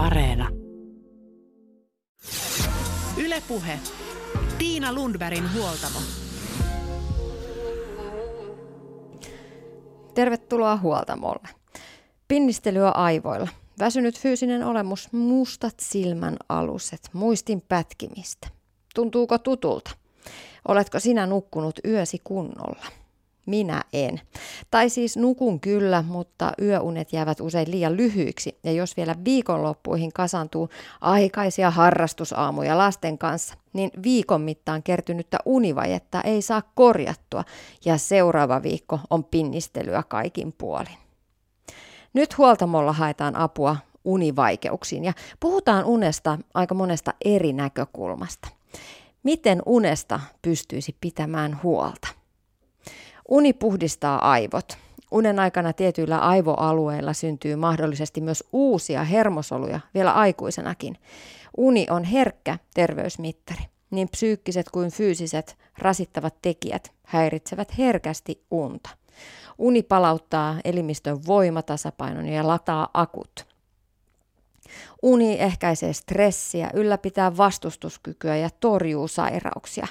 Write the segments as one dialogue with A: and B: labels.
A: Areena. Ylepuhe. Tiina Lundbergin huoltamo.
B: Tervetuloa huoltamolle. Pinnistelyä aivoilla. Väsynyt fyysinen olemus, mustat silmän aluset, muistin pätkimistä. Tuntuuko tutulta? Oletko sinä nukkunut yösi kunnolla? Minä en. Tai siis nukun kyllä, mutta yöunet jäävät usein liian lyhyiksi. Ja jos vielä viikonloppuihin kasantuu aikaisia harrastusaamuja lasten kanssa, niin viikon mittaan kertynyttä univajetta ei saa korjattua ja seuraava viikko on pinnistelyä kaikin puolin. Nyt huoltamolla haetaan apua univaikeuksiin ja puhutaan unesta aika monesta eri näkökulmasta. Miten unesta pystyisi pitämään huolta? Uni puhdistaa aivot. Unen aikana tietyillä aivoalueilla syntyy mahdollisesti myös uusia hermosoluja vielä aikuisenakin. Uni on herkkä terveysmittari. Niin psyykkiset kuin fyysiset rasittavat tekijät häiritsevät herkästi unta. Uni palauttaa elimistön voimatasapainon ja lataa akut. Uni ehkäisee stressiä, ylläpitää vastustuskykyä ja torjuu sairauksia.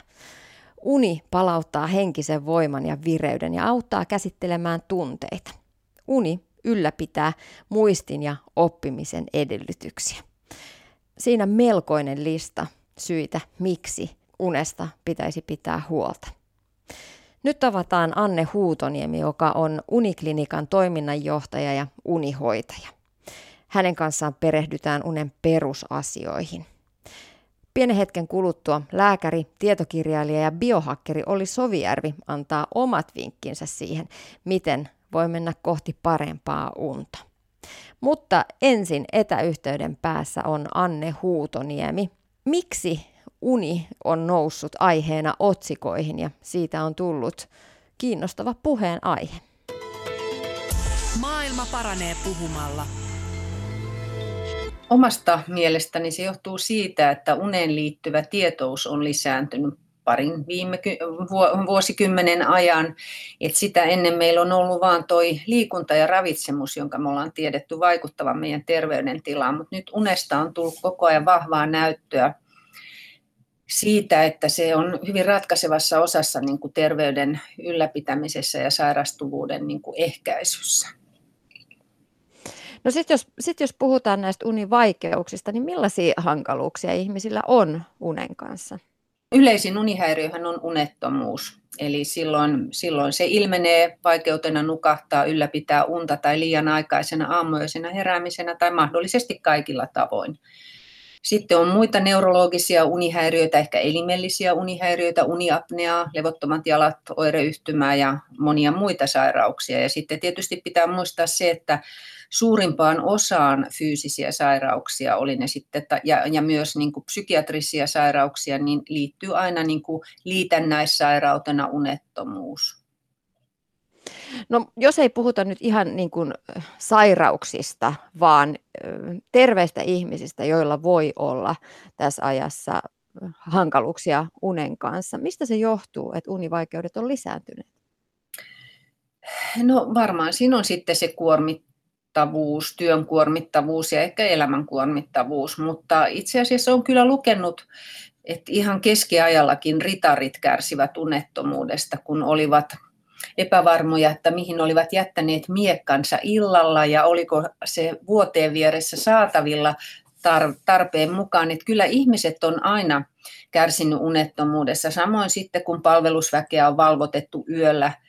B: Uni palauttaa henkisen voiman ja vireyden ja auttaa käsittelemään tunteita. Uni ylläpitää muistin ja oppimisen edellytyksiä. Siinä melkoinen lista syitä, miksi unesta pitäisi pitää huolta. Nyt tavataan Anne Huutoniemi, joka on Uniklinikan toiminnanjohtaja ja unihoitaja. Hänen kanssaan perehdytään unen perusasioihin – Pienen hetken kuluttua lääkäri, tietokirjailija ja biohakkeri oli Sovijärvi antaa omat vinkkinsä siihen, miten voi mennä kohti parempaa unta. Mutta ensin etäyhteyden päässä on Anne Huutoniemi. Miksi uni on noussut aiheena otsikoihin ja siitä on tullut kiinnostava puheen aihe?
A: Maailma paranee puhumalla
C: Omasta mielestäni se johtuu siitä, että uneen liittyvä tietous on lisääntynyt parin viime vuosikymmenen ajan. Et sitä ennen meillä on ollut vain toi liikunta ja ravitsemus, jonka me ollaan tiedetty vaikuttavan meidän terveydentilaan, mutta nyt unesta on tullut koko ajan vahvaa näyttöä siitä, että se on hyvin ratkaisevassa osassa niin kuin terveyden ylläpitämisessä ja sairastuvuuden niin kuin ehkäisyssä.
B: No sitten jos, sit jos puhutaan näistä univaikeuksista, niin millaisia hankaluuksia ihmisillä on unen kanssa?
C: Yleisin unihäiriöhän on unettomuus. Eli silloin, silloin se ilmenee vaikeutena nukahtaa, ylläpitää unta tai liian aikaisena aamuisena heräämisenä tai mahdollisesti kaikilla tavoin. Sitten on muita neurologisia unihäiriöitä, ehkä elimellisiä unihäiriöitä, uniapneaa, levottomat jalat, oireyhtymää ja monia muita sairauksia. Ja sitten tietysti pitää muistaa se, että suurimpaan osaan fyysisiä sairauksia, oli ne sitten, ja, ja myös niin kuin psykiatrisia sairauksia, niin liittyy aina niin kuin liitännäissairautena unettomuus.
B: No, jos ei puhuta nyt ihan niin kuin sairauksista, vaan terveistä ihmisistä, joilla voi olla tässä ajassa hankaluuksia unen kanssa. Mistä se johtuu, että univaikeudet on lisääntyneet?
C: No varmaan siinä on sitten se kuormit, kuormittavuus, työn kuormittavuus ja ehkä elämän kuormittavuus, mutta itse asiassa on kyllä lukenut, että ihan keskiajallakin ritarit kärsivät unettomuudesta, kun olivat epävarmoja, että mihin olivat jättäneet miekkansa illalla ja oliko se vuoteen vieressä saatavilla tarpeen mukaan. Että kyllä ihmiset on aina kärsinyt unettomuudessa, samoin sitten kun palvelusväkeä on valvotettu yöllä –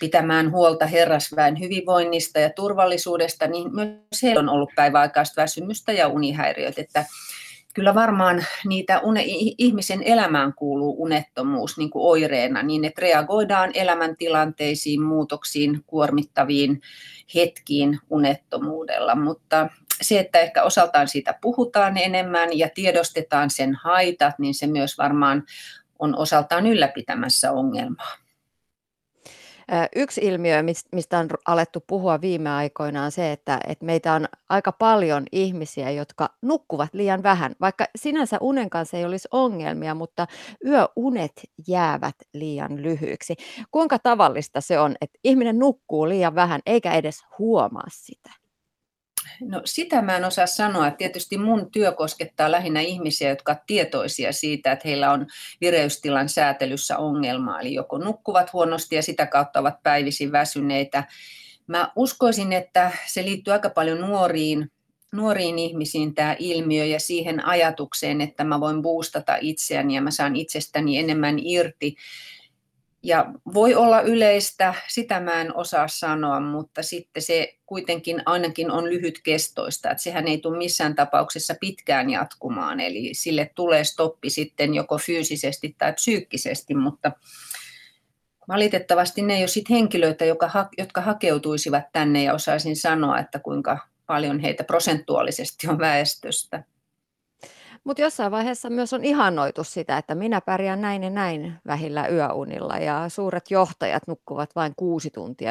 C: pitämään huolta herrasväen hyvinvoinnista ja turvallisuudesta, niin myös heillä on ollut päiväaikaista väsymystä ja unihäiriöt. Että kyllä varmaan niitä une, ihmisen elämään kuuluu unettomuus niin kuin oireena, niin että reagoidaan elämäntilanteisiin, muutoksiin, kuormittaviin hetkiin unettomuudella. Mutta se, että ehkä osaltaan siitä puhutaan enemmän ja tiedostetaan sen haitat, niin se myös varmaan on osaltaan ylläpitämässä ongelmaa.
B: Yksi ilmiö, mistä on alettu puhua viime aikoina, on se, että, että meitä on aika paljon ihmisiä, jotka nukkuvat liian vähän. Vaikka sinänsä unen kanssa ei olisi ongelmia, mutta yöunet jäävät liian lyhyiksi. Kuinka tavallista se on, että ihminen nukkuu liian vähän eikä edes huomaa sitä?
C: No sitä mä en osaa sanoa. Tietysti mun työ koskettaa lähinnä ihmisiä, jotka ovat tietoisia siitä, että heillä on vireystilan säätelyssä ongelmaa. Eli joko nukkuvat huonosti ja sitä kautta ovat päivisin väsyneitä. Mä uskoisin, että se liittyy aika paljon nuoriin, nuoriin ihmisiin tämä ilmiö ja siihen ajatukseen, että mä voin boostata itseäni ja mä saan itsestäni enemmän irti ja voi olla yleistä, sitä mä en osaa sanoa, mutta sitten se kuitenkin ainakin on lyhytkestoista, että sehän ei tule missään tapauksessa pitkään jatkumaan, eli sille tulee stoppi sitten joko fyysisesti tai psyykkisesti, mutta valitettavasti ne ei ole sit henkilöitä, jotka hakeutuisivat tänne ja osaisin sanoa, että kuinka paljon heitä prosentuaalisesti on väestöstä.
B: Mutta jossain vaiheessa myös on ihannoitu sitä, että minä pärjään näin ja näin vähillä yöunilla ja suuret johtajat nukkuvat vain kuusi tuntia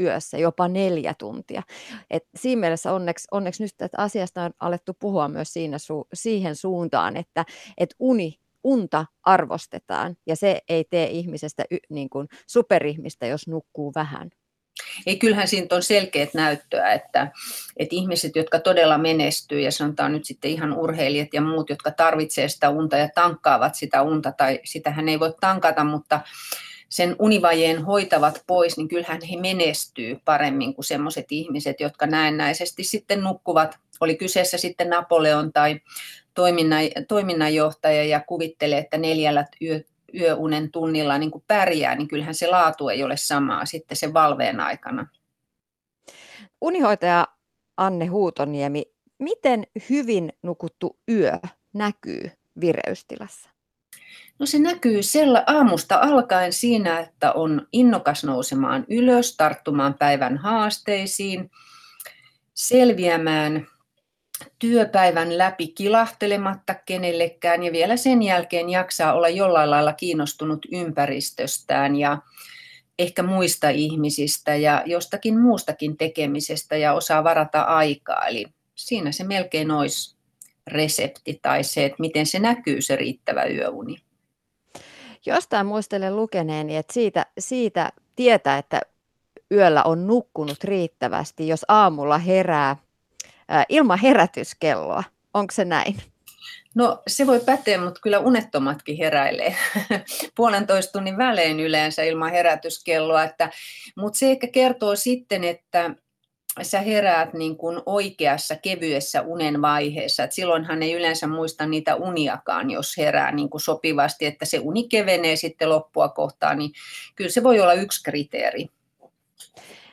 B: yössä, jopa neljä tuntia. Et siinä mielessä onneksi, onneksi nyt että asiasta on alettu puhua myös siinä su, siihen suuntaan, että et uni unta arvostetaan ja se ei tee ihmisestä y, niin kuin superihmistä, jos nukkuu vähän.
C: Ei, kyllähän siitä on selkeät näyttöä, että, että ihmiset, jotka todella menestyy ja sanotaan nyt sitten ihan urheilijat ja muut, jotka tarvitsevat sitä unta ja tankkaavat sitä unta, tai sitähän ei voi tankata, mutta sen univajeen hoitavat pois, niin kyllähän he menestyy paremmin kuin sellaiset ihmiset, jotka näennäisesti sitten nukkuvat, oli kyseessä sitten Napoleon tai toiminnan, toiminnanjohtaja ja kuvittelee, että neljällä yöunen tunnilla niin kuin pärjää, niin kyllähän se laatu ei ole samaa sitten sen valveen aikana.
B: Unihoitaja Anne Huutoniemi, miten hyvin nukuttu yö näkyy vireystilassa?
C: No se näkyy sella aamusta alkaen siinä, että on innokas nousemaan ylös, tarttumaan päivän haasteisiin, selviämään työpäivän läpi kilahtelematta kenellekään ja vielä sen jälkeen jaksaa olla jollain lailla kiinnostunut ympäristöstään ja ehkä muista ihmisistä ja jostakin muustakin tekemisestä ja osaa varata aikaa. Eli siinä se melkein olisi resepti tai se, että miten se näkyy se riittävä yöuni.
B: Jostain muistelen lukeneeni, että siitä, siitä tietää, että yöllä on nukkunut riittävästi, jos aamulla herää ilman herätyskelloa. Onko se näin?
C: No se voi päteä, mutta kyllä unettomatkin heräilee puolentoista tunnin välein yleensä ilman herätyskelloa. Että, mutta se ehkä kertoo sitten, että sä heräät niin kuin oikeassa kevyessä unen vaiheessa. Et silloinhan ei yleensä muista niitä uniakaan, jos herää niin kuin sopivasti, että se uni kevenee sitten loppua kohtaan, niin kyllä se voi olla yksi kriteeri.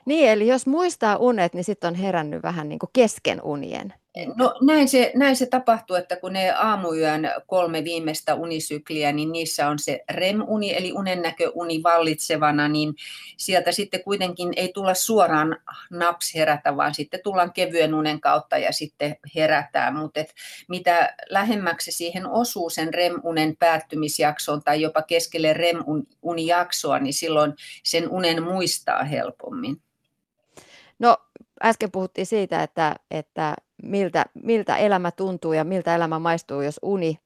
B: Niin, eli jos muistaa unet, niin sitten on herännyt vähän niin kuin kesken unien.
C: No näin se, näin se tapahtuu, että kun ne aamuyön kolme viimeistä unisykliä, niin niissä on se REM-uni, eli unennäköuni vallitsevana, niin sieltä sitten kuitenkin ei tulla suoraan naps herätä, vaan sitten tullaan kevyen unen kautta ja sitten herätään. Mutta mitä lähemmäksi siihen osuu sen REM-unen päättymisjaksoon tai jopa keskelle REM-unijaksoa, niin silloin sen unen muistaa helpommin.
B: No äsken puhuttiin siitä, että, että miltä, miltä elämä tuntuu ja miltä elämä maistuu, jos uni,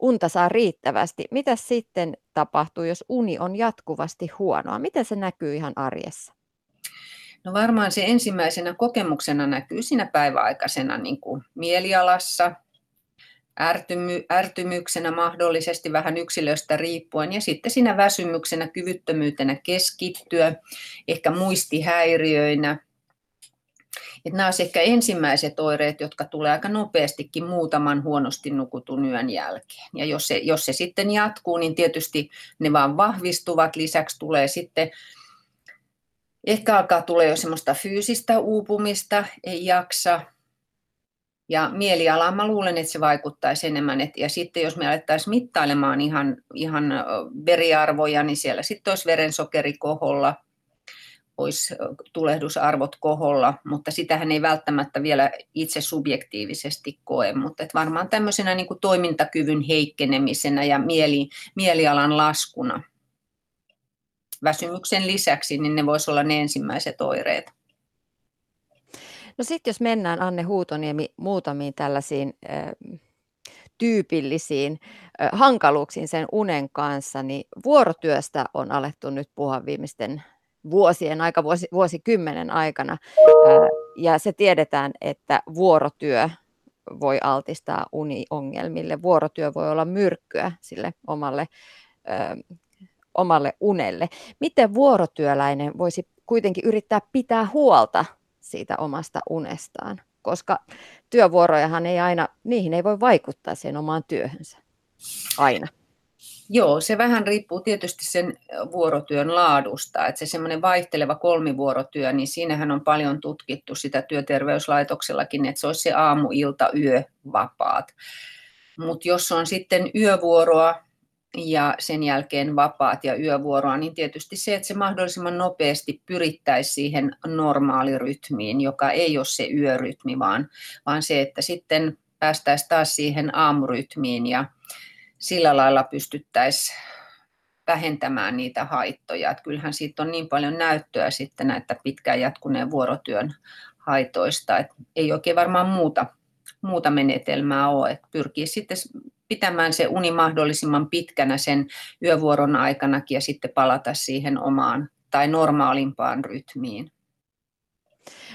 B: unta saa riittävästi. Mitä sitten tapahtuu, jos uni on jatkuvasti huonoa? Miten se näkyy ihan arjessa?
C: No varmaan se ensimmäisenä kokemuksena näkyy siinä päiväaikaisena niin kuin mielialassa, ärtymy, ärtymyksenä mahdollisesti vähän yksilöstä riippuen ja sitten siinä väsymyksenä, kyvyttömyytenä keskittyä, ehkä muistihäiriöinä, että nämä olisivat ehkä ensimmäiset oireet, jotka tulee aika nopeastikin muutaman huonosti nukutun yön jälkeen. Ja jos se, jos se sitten jatkuu, niin tietysti ne vaan vahvistuvat. Lisäksi tulee sitten, ehkä alkaa tulla jo semmoista fyysistä uupumista, ei jaksa. Ja mielialaan mä luulen, että se vaikuttaisi enemmän. Et, ja sitten jos me alettaisiin mittailemaan ihan, ihan veriarvoja, niin siellä sitten olisi verensokeri koholla – olisi tulehdusarvot koholla, mutta sitähän ei välttämättä vielä itse subjektiivisesti koe, mutta että varmaan tämmöisenä niin kuin toimintakyvyn heikkenemisenä ja mieli, mielialan laskuna. Väsymyksen lisäksi niin ne voisivat olla ne ensimmäiset oireet.
B: No sitten jos mennään Anne Huutoniemi muutamiin tällaisiin äh, tyypillisiin äh, hankaluuksiin sen unen kanssa, niin vuorotyöstä on alettu nyt puhua viimeisten vuosien aika, vuosi, vuosikymmenen aikana. ja se tiedetään, että vuorotyö voi altistaa uniongelmille. Vuorotyö voi olla myrkkyä sille omalle, ö, omalle unelle. Miten vuorotyöläinen voisi kuitenkin yrittää pitää huolta siitä omasta unestaan? Koska työvuorojahan ei aina, niihin ei voi vaikuttaa siihen omaan työhönsä aina.
C: Joo, se vähän riippuu tietysti sen vuorotyön laadusta. Että se semmoinen vaihteleva kolmivuorotyö, niin siinähän on paljon tutkittu sitä työterveyslaitoksellakin, että se olisi se aamu, ilta, yö vapaat. Mutta jos on sitten yövuoroa ja sen jälkeen vapaat ja yövuoroa, niin tietysti se, että se mahdollisimman nopeasti pyrittäisi siihen normaalirytmiin, joka ei ole se yörytmi, vaan, vaan se, että sitten päästäisiin taas siihen aamurytmiin ja sillä lailla pystyttäisiin vähentämään niitä haittoja. Että kyllähän siitä on niin paljon näyttöä sitten näitä pitkään jatkuneen vuorotyön haitoista, että ei oikein varmaan muuta, muuta menetelmää ole. Että pyrkii sitten pitämään se uni mahdollisimman pitkänä sen yövuoron aikanakin ja sitten palata siihen omaan tai normaalimpaan rytmiin.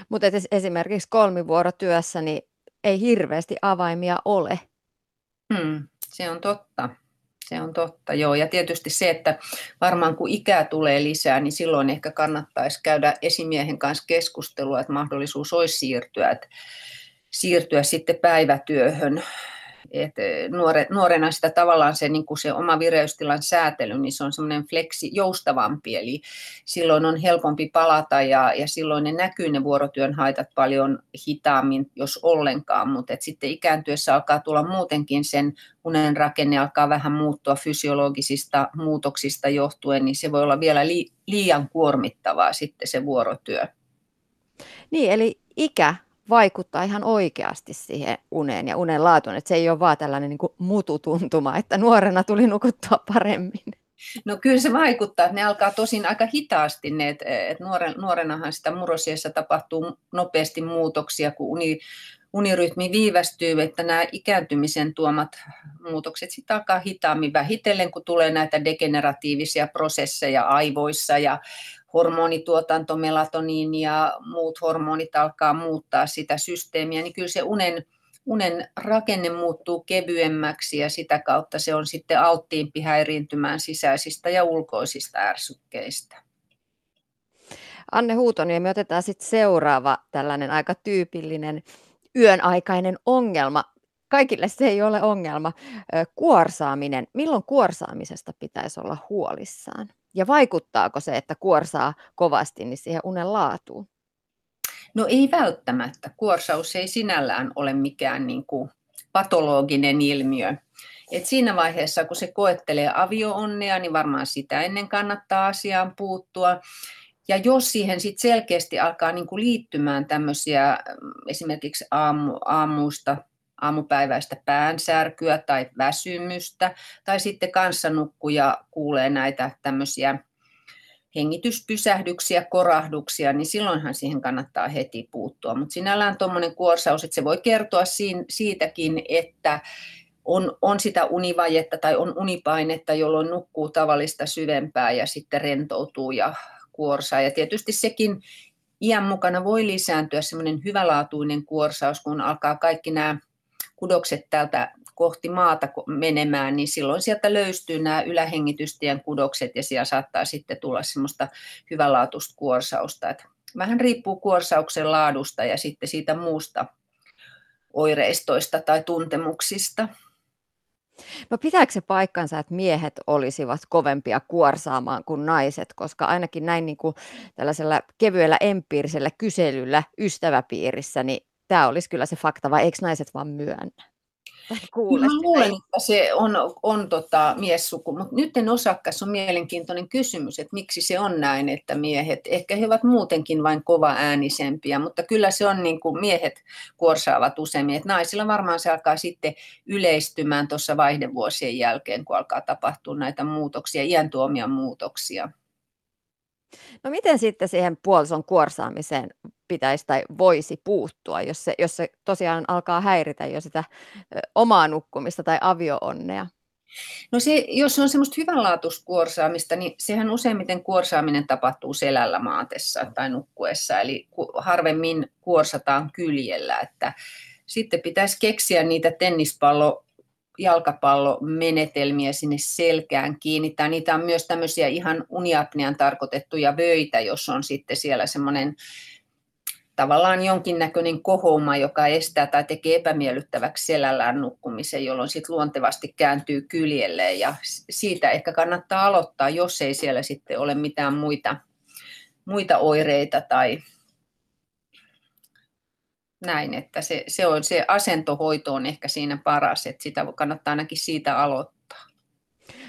B: Mutta esimerkiksi kolmivuorotyössä niin ei hirveästi avaimia ole.
C: Hmm. Se on totta. Se on totta, joo. Ja tietysti se, että varmaan kun ikää tulee lisää, niin silloin ehkä kannattaisi käydä esimiehen kanssa keskustelua, että mahdollisuus olisi siirtyä, että siirtyä sitten päivätyöhön et eh, nuore, nuorena sitä tavallaan se, niin kuin se oma vireystilan säätely, niin se on semmoinen fleksi, joustavampi, eli silloin on helpompi palata ja, ja silloin ne näkyy ne vuorotyön haitat paljon hitaammin, jos ollenkaan, mutta et sitten ikääntyessä alkaa tulla muutenkin sen unen rakenne alkaa vähän muuttua fysiologisista muutoksista johtuen, niin se voi olla vielä li, liian kuormittavaa sitten se vuorotyö.
B: Niin, eli ikä vaikuttaa ihan oikeasti siihen uneen ja unen laatuun, että se ei ole vaan tällainen niin mututuntuma, että nuorena tuli nukuttua paremmin.
C: No kyllä se vaikuttaa, että ne alkaa tosin aika hitaasti, ne, että, että nuoren, nuorenahan sitä murrosiassa tapahtuu nopeasti muutoksia, kun uni, unirytmi viivästyy, että nämä ikääntymisen tuomat muutokset sitten alkaa hitaammin vähitellen, kun tulee näitä degeneratiivisia prosesseja aivoissa ja hormonituotanto, melatoniin ja muut hormonit alkaa muuttaa sitä systeemiä, niin kyllä se unen, unen rakenne muuttuu kevyemmäksi ja sitä kautta se on sitten alttiimpi häiriintymään sisäisistä ja ulkoisista ärsykkeistä.
B: Anne Huutoniemi, otetaan sitten seuraava tällainen aika tyypillinen yön aikainen ongelma. Kaikille se ei ole ongelma. Kuorsaaminen. Milloin kuorsaamisesta pitäisi olla huolissaan? Ja vaikuttaako se, että kuorsaa kovasti, niin siihen unen laatuun?
C: No ei välttämättä. Kuorsaus ei sinällään ole mikään niin kuin patologinen ilmiö. Et siinä vaiheessa, kun se koettelee avioonnea, niin varmaan sitä ennen kannattaa asiaan puuttua. Ja jos siihen sit selkeästi alkaa niin kuin liittymään tämmöisiä esimerkiksi aamu, aamuista aamupäiväistä päänsärkyä tai väsymystä, tai sitten kanssanukkuja kuulee näitä tämmöisiä hengityspysähdyksiä, korahduksia, niin silloinhan siihen kannattaa heti puuttua. Mutta sinällään tuommoinen kuorsaus, että se voi kertoa siitäkin, että on, on sitä univajetta tai on unipainetta, jolloin nukkuu tavallista syvempää ja sitten rentoutuu ja kuorsaa. Ja tietysti sekin iän mukana voi lisääntyä semmoinen hyvälaatuinen kuorsaus, kun alkaa kaikki nämä kudokset täältä kohti maata menemään, niin silloin sieltä löystyy nämä ylähengitystien kudokset ja siellä saattaa sitten tulla semmoista hyvänlaatuista kuorsausta. Että vähän riippuu kuorsauksen laadusta ja sitten siitä muusta oireistoista tai tuntemuksista.
B: No pitääkö se paikkansa, että miehet olisivat kovempia kuorsaamaan kuin naiset, koska ainakin näin niin kuin tällaisella kevyellä empiirisellä kyselyllä ystäväpiirissä, niin tämä olisi kyllä se fakta, vai eikö naiset vaan myönnä?
C: Kuule Mä luulen, että se on, on tota, miessuku, mutta nyt en osakka, se on mielenkiintoinen kysymys, että miksi se on näin, että miehet, ehkä he ovat muutenkin vain kova äänisempiä, mutta kyllä se on niin kuin miehet kuorsaavat useimmin, että naisilla varmaan se alkaa sitten yleistymään tuossa vaihdevuosien jälkeen, kun alkaa tapahtua näitä muutoksia, iän tuomia muutoksia.
B: No miten sitten siihen puolison kuorsaamiseen pitäisi tai voisi puuttua, jos se, jos se tosiaan alkaa häiritä jo sitä omaa nukkumista tai avioonnea?
C: No se, jos on semmoista hyvänlaatuista kuorsaamista, niin sehän useimmiten kuorsaaminen tapahtuu selällä maatessa tai nukkuessa, eli harvemmin kuorsataan kyljellä, että sitten pitäisi keksiä niitä tennispallo jalkapallomenetelmiä sinne selkään kiinnittää. Niitä on myös tämmöisiä ihan uniapnean tarkoitettuja vöitä, jos on sitten siellä semmoinen tavallaan jonkinnäköinen kohouma, joka estää tai tekee epämiellyttäväksi selällään nukkumisen, jolloin sitten luontevasti kääntyy kyljelle ja siitä ehkä kannattaa aloittaa, jos ei siellä sitten ole mitään muita, muita oireita tai näin, että se, se, on, se asentohoito on ehkä siinä paras, että sitä kannattaa ainakin siitä aloittaa.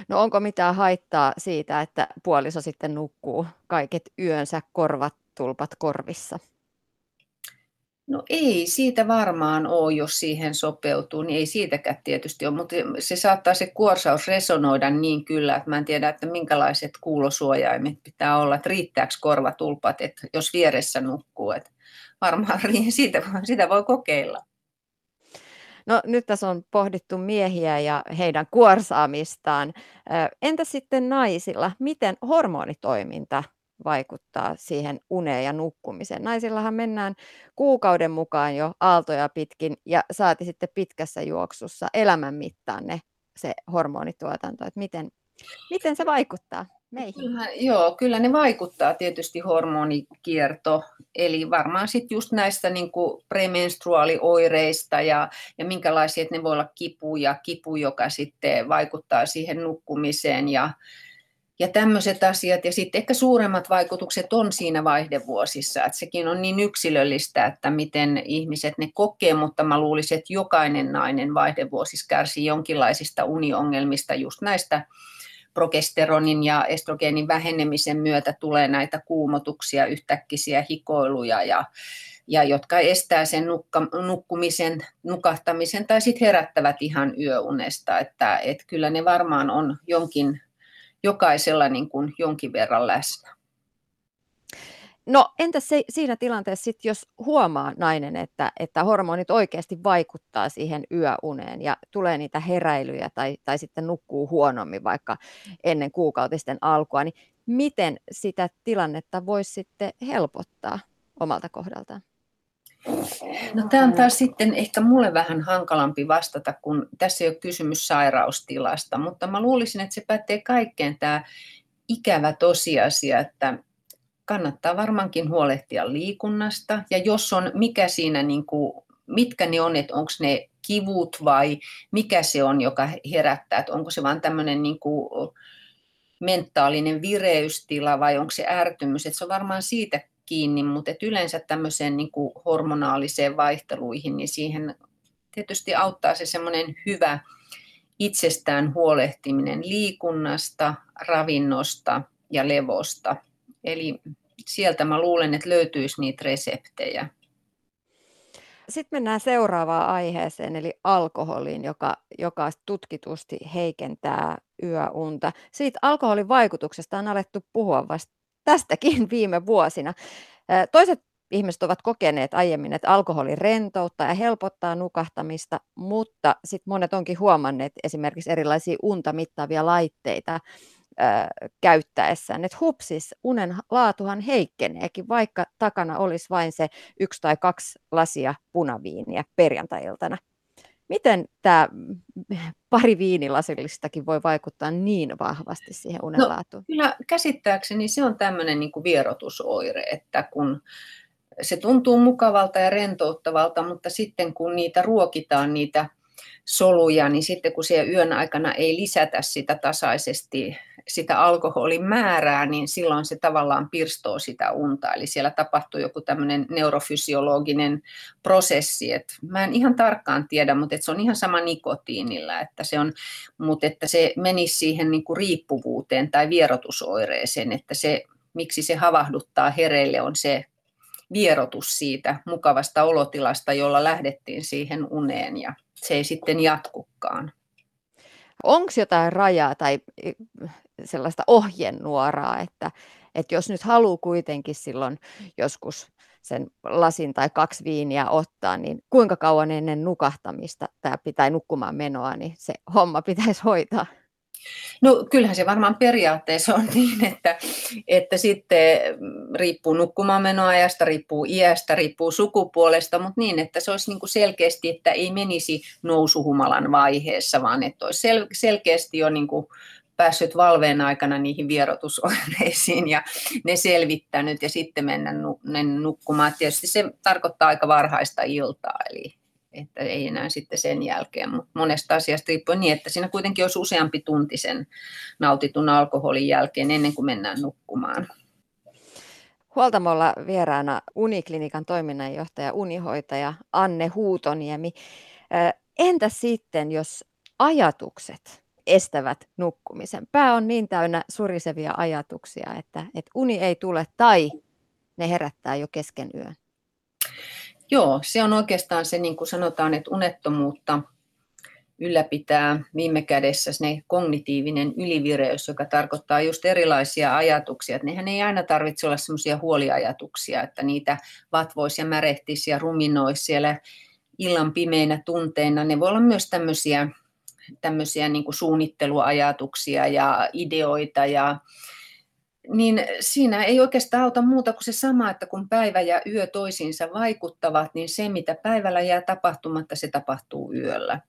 B: No onko mitään haittaa siitä, että puoliso sitten nukkuu kaiket yönsä korvat tulpat korvissa?
C: No ei siitä varmaan ole, jos siihen sopeutuu, niin ei siitäkään tietysti ole, mutta se saattaa se kuorsaus resonoida niin kyllä, että mä en tiedä, että minkälaiset kuulosuojaimet pitää olla, että riittääkö korvatulpat, että jos vieressä nukkuu, että varmaan siitä, sitä voi kokeilla.
B: No nyt tässä on pohdittu miehiä ja heidän kuorsaamistaan. Entä sitten naisilla? Miten hormonitoiminta vaikuttaa siihen uneen ja nukkumiseen. Naisillahan mennään kuukauden mukaan jo aaltoja pitkin ja saati sitten pitkässä juoksussa elämän mittaan ne, se hormonituotanto, että miten, miten se vaikuttaa meihin?
C: Kyllä, joo, kyllä ne vaikuttaa tietysti hormonikierto, eli varmaan sitten just näistä niin premenstruaalioireista ja, ja minkälaisia, että ne voi olla kipu ja kipu, joka sitten vaikuttaa siihen nukkumiseen ja, ja tämmöiset asiat. Ja sitten ehkä suuremmat vaikutukset on siinä vaihdevuosissa, että sekin on niin yksilöllistä, että miten ihmiset ne kokee, mutta mä luulisin, että jokainen nainen vaihdevuosissa kärsii jonkinlaisista uniongelmista just näistä progesteronin ja estrogeenin vähenemisen myötä tulee näitä kuumotuksia, yhtäkkisiä hikoiluja ja, ja jotka estää sen nukka, nukkumisen, nukahtamisen tai sitten herättävät ihan yöunesta, että et kyllä ne varmaan on jonkin jokaisella niin kuin jonkin verran läsnä.
B: No entä se, siinä tilanteessa sit, jos huomaa nainen, että, että hormonit oikeasti vaikuttaa siihen yöuneen ja tulee niitä heräilyjä tai, tai sitten nukkuu huonommin vaikka ennen kuukautisten alkua, niin miten sitä tilannetta voisi sitten helpottaa omalta kohdaltaan?
C: No tämä on taas sitten ehkä mulle vähän hankalampi vastata, kun tässä ei ole kysymys sairaustilasta, mutta mä luulisin, että se pätee kaikkeen tämä ikävä tosiasia, että kannattaa varmaankin huolehtia liikunnasta ja jos on, mikä siinä, niin kuin, mitkä ne on, että onko ne kivut vai mikä se on, joka herättää, että onko se vain tämmöinen niin kuin, mentaalinen vireystila vai onko se ärtymys, että se on varmaan siitä kiinni, mutta et yleensä tämmöiseen niin kuin hormonaaliseen vaihteluihin, niin siihen tietysti auttaa se semmoinen hyvä itsestään huolehtiminen liikunnasta, ravinnosta ja levosta. Eli sieltä mä luulen, että löytyisi niitä reseptejä.
B: Sitten mennään seuraavaan aiheeseen, eli alkoholiin, joka, joka tutkitusti heikentää yöunta. Siitä alkoholin vaikutuksesta on alettu puhua vasta tästäkin viime vuosina. Toiset ihmiset ovat kokeneet aiemmin, että alkoholi rentouttaa ja helpottaa nukahtamista, mutta sitten monet onkin huomanneet esimerkiksi erilaisia unta mittaavia laitteita käyttäessään, että hupsis, unen laatuhan heikkeneekin, vaikka takana olisi vain se yksi tai kaksi lasia punaviiniä perjantai-iltana. Miten tämä pari viinilasillistakin voi vaikuttaa niin vahvasti siihen unenlaatuun?
C: No, kyllä käsittääkseni se on tämmöinen niin kuin vierotusoire, että kun se tuntuu mukavalta ja rentouttavalta, mutta sitten kun niitä ruokitaan, niitä soluja, niin sitten kun siellä yön aikana ei lisätä sitä tasaisesti, sitä alkoholin määrää, niin silloin se tavallaan pirstoo sitä unta. Eli siellä tapahtuu joku tämmöinen neurofysiologinen prosessi. Et mä en ihan tarkkaan tiedä, mutta et se on ihan sama nikotiinilla, että se, on, mutta että se menisi siihen niin kuin riippuvuuteen tai vierotusoireeseen, että se, miksi se havahduttaa hereille on se vierotus siitä mukavasta olotilasta, jolla lähdettiin siihen uneen ja se ei sitten jatkukaan.
B: Onko jotain rajaa tai sellaista ohjenuoraa, että, että jos nyt haluaa kuitenkin silloin joskus sen lasin tai kaksi viiniä ottaa, niin kuinka kauan ennen nukahtamista tämä pitää nukkumaan menoa, niin se homma pitäisi hoitaa?
C: No kyllähän se varmaan periaatteessa on niin, että, että sitten riippuu nukkumaanmenoajasta, riippuu iästä, riippuu sukupuolesta, mutta niin, että se olisi niin kuin selkeästi, että ei menisi nousuhumalan vaiheessa, vaan että olisi sel- selkeästi jo niin kuin päässyt valveen aikana niihin vierotusoireisiin ja ne selvittänyt ja sitten mennä nukkumaan. Tietysti se tarkoittaa aika varhaista iltaa, eli että ei enää sitten sen jälkeen, mutta monesta asiasta riippuen niin, että siinä kuitenkin olisi useampi tunti sen nautitun alkoholin jälkeen ennen kuin mennään nukkumaan.
B: Huoltamolla vieraana Uniklinikan toiminnanjohtaja, unihoitaja Anne Huutoniemi. Entä sitten, jos ajatukset estävät nukkumisen? Pää on niin täynnä surisevia ajatuksia, että, että uni ei tule tai ne herättää jo kesken yön.
C: Joo, se on oikeastaan se, niin kuin sanotaan, että unettomuutta ylläpitää viime kädessä se kognitiivinen ylivireys, joka tarkoittaa just erilaisia ajatuksia. Että nehän ei aina tarvitse olla semmoisia huoliajatuksia, että niitä vatvoisi ja märehtisi ja ruminoisi siellä illan pimeinä tunteina. Ne voi olla myös tämmöisiä, tämmöisiä niin kuin suunnitteluajatuksia ja ideoita ja niin siinä ei oikeastaan auta muuta kuin se sama, että kun päivä ja yö toisiinsa vaikuttavat, niin se mitä päivällä jää tapahtumatta, se tapahtuu yöllä.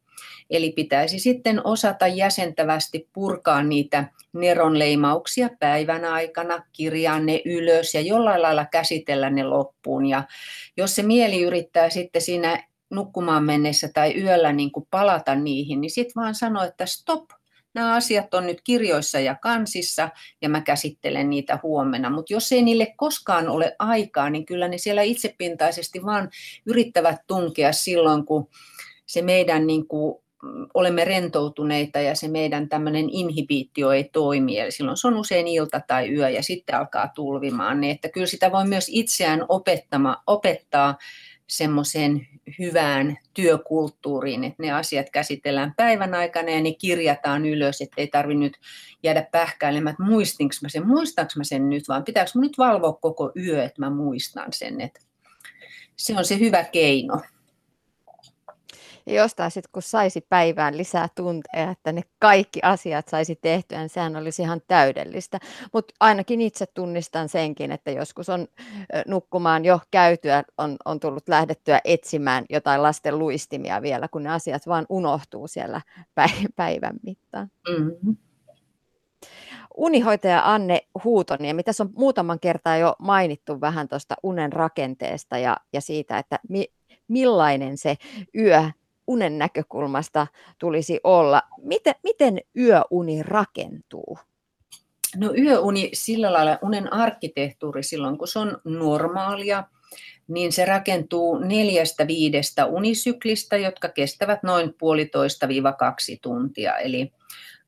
C: Eli pitäisi sitten osata jäsentävästi purkaa niitä neronleimauksia päivän aikana, kirjaa ne ylös ja jollain lailla käsitellä ne loppuun. Ja jos se mieli yrittää sitten siinä nukkumaan mennessä tai yöllä niin kuin palata niihin, niin sitten vaan sanoo, että stop, nämä asiat on nyt kirjoissa ja kansissa ja mä käsittelen niitä huomenna. Mutta jos ei niille koskaan ole aikaa, niin kyllä ne siellä itsepintaisesti vaan yrittävät tunkea silloin, kun se meidän niin kuin, olemme rentoutuneita ja se meidän tämmöinen inhibiitio ei toimi. Eli silloin se on usein ilta tai yö ja sitten alkaa tulvimaan. Niin että kyllä sitä voi myös itseään opettama, opettaa semmoiseen hyvään työkulttuuriin, että ne asiat käsitellään päivän aikana ja ne kirjataan ylös, ettei tarvitse nyt jäädä pähkäilemään, että muistinko mä sen, muistanko mä sen nyt, vaan pitääkö mä nyt valvoa koko yö, että mä muistan sen. Että se on se hyvä keino.
B: Ja jostain sitten, kun saisi päivään lisää tunteja, että ne kaikki asiat saisi tehtyä, niin sehän olisi ihan täydellistä. Mutta ainakin itse tunnistan senkin, että joskus on nukkumaan jo käytyä, on, on tullut lähdettyä etsimään jotain lasten luistimia vielä, kun ne asiat vaan unohtuu siellä päivän mittaan. Mm-hmm. Unihoitaja Anne Huutoniemi, tässä on muutaman kertaa jo mainittu vähän tuosta unen rakenteesta ja, ja siitä, että mi, millainen se yö unen näkökulmasta tulisi olla. Miten, miten yöuni rakentuu?
C: No yöuni sillä lailla, unen arkkitehtuuri silloin kun se on normaalia, niin se rakentuu neljästä viidestä unisyklistä, jotka kestävät noin puolitoista viiva kaksi tuntia. Eli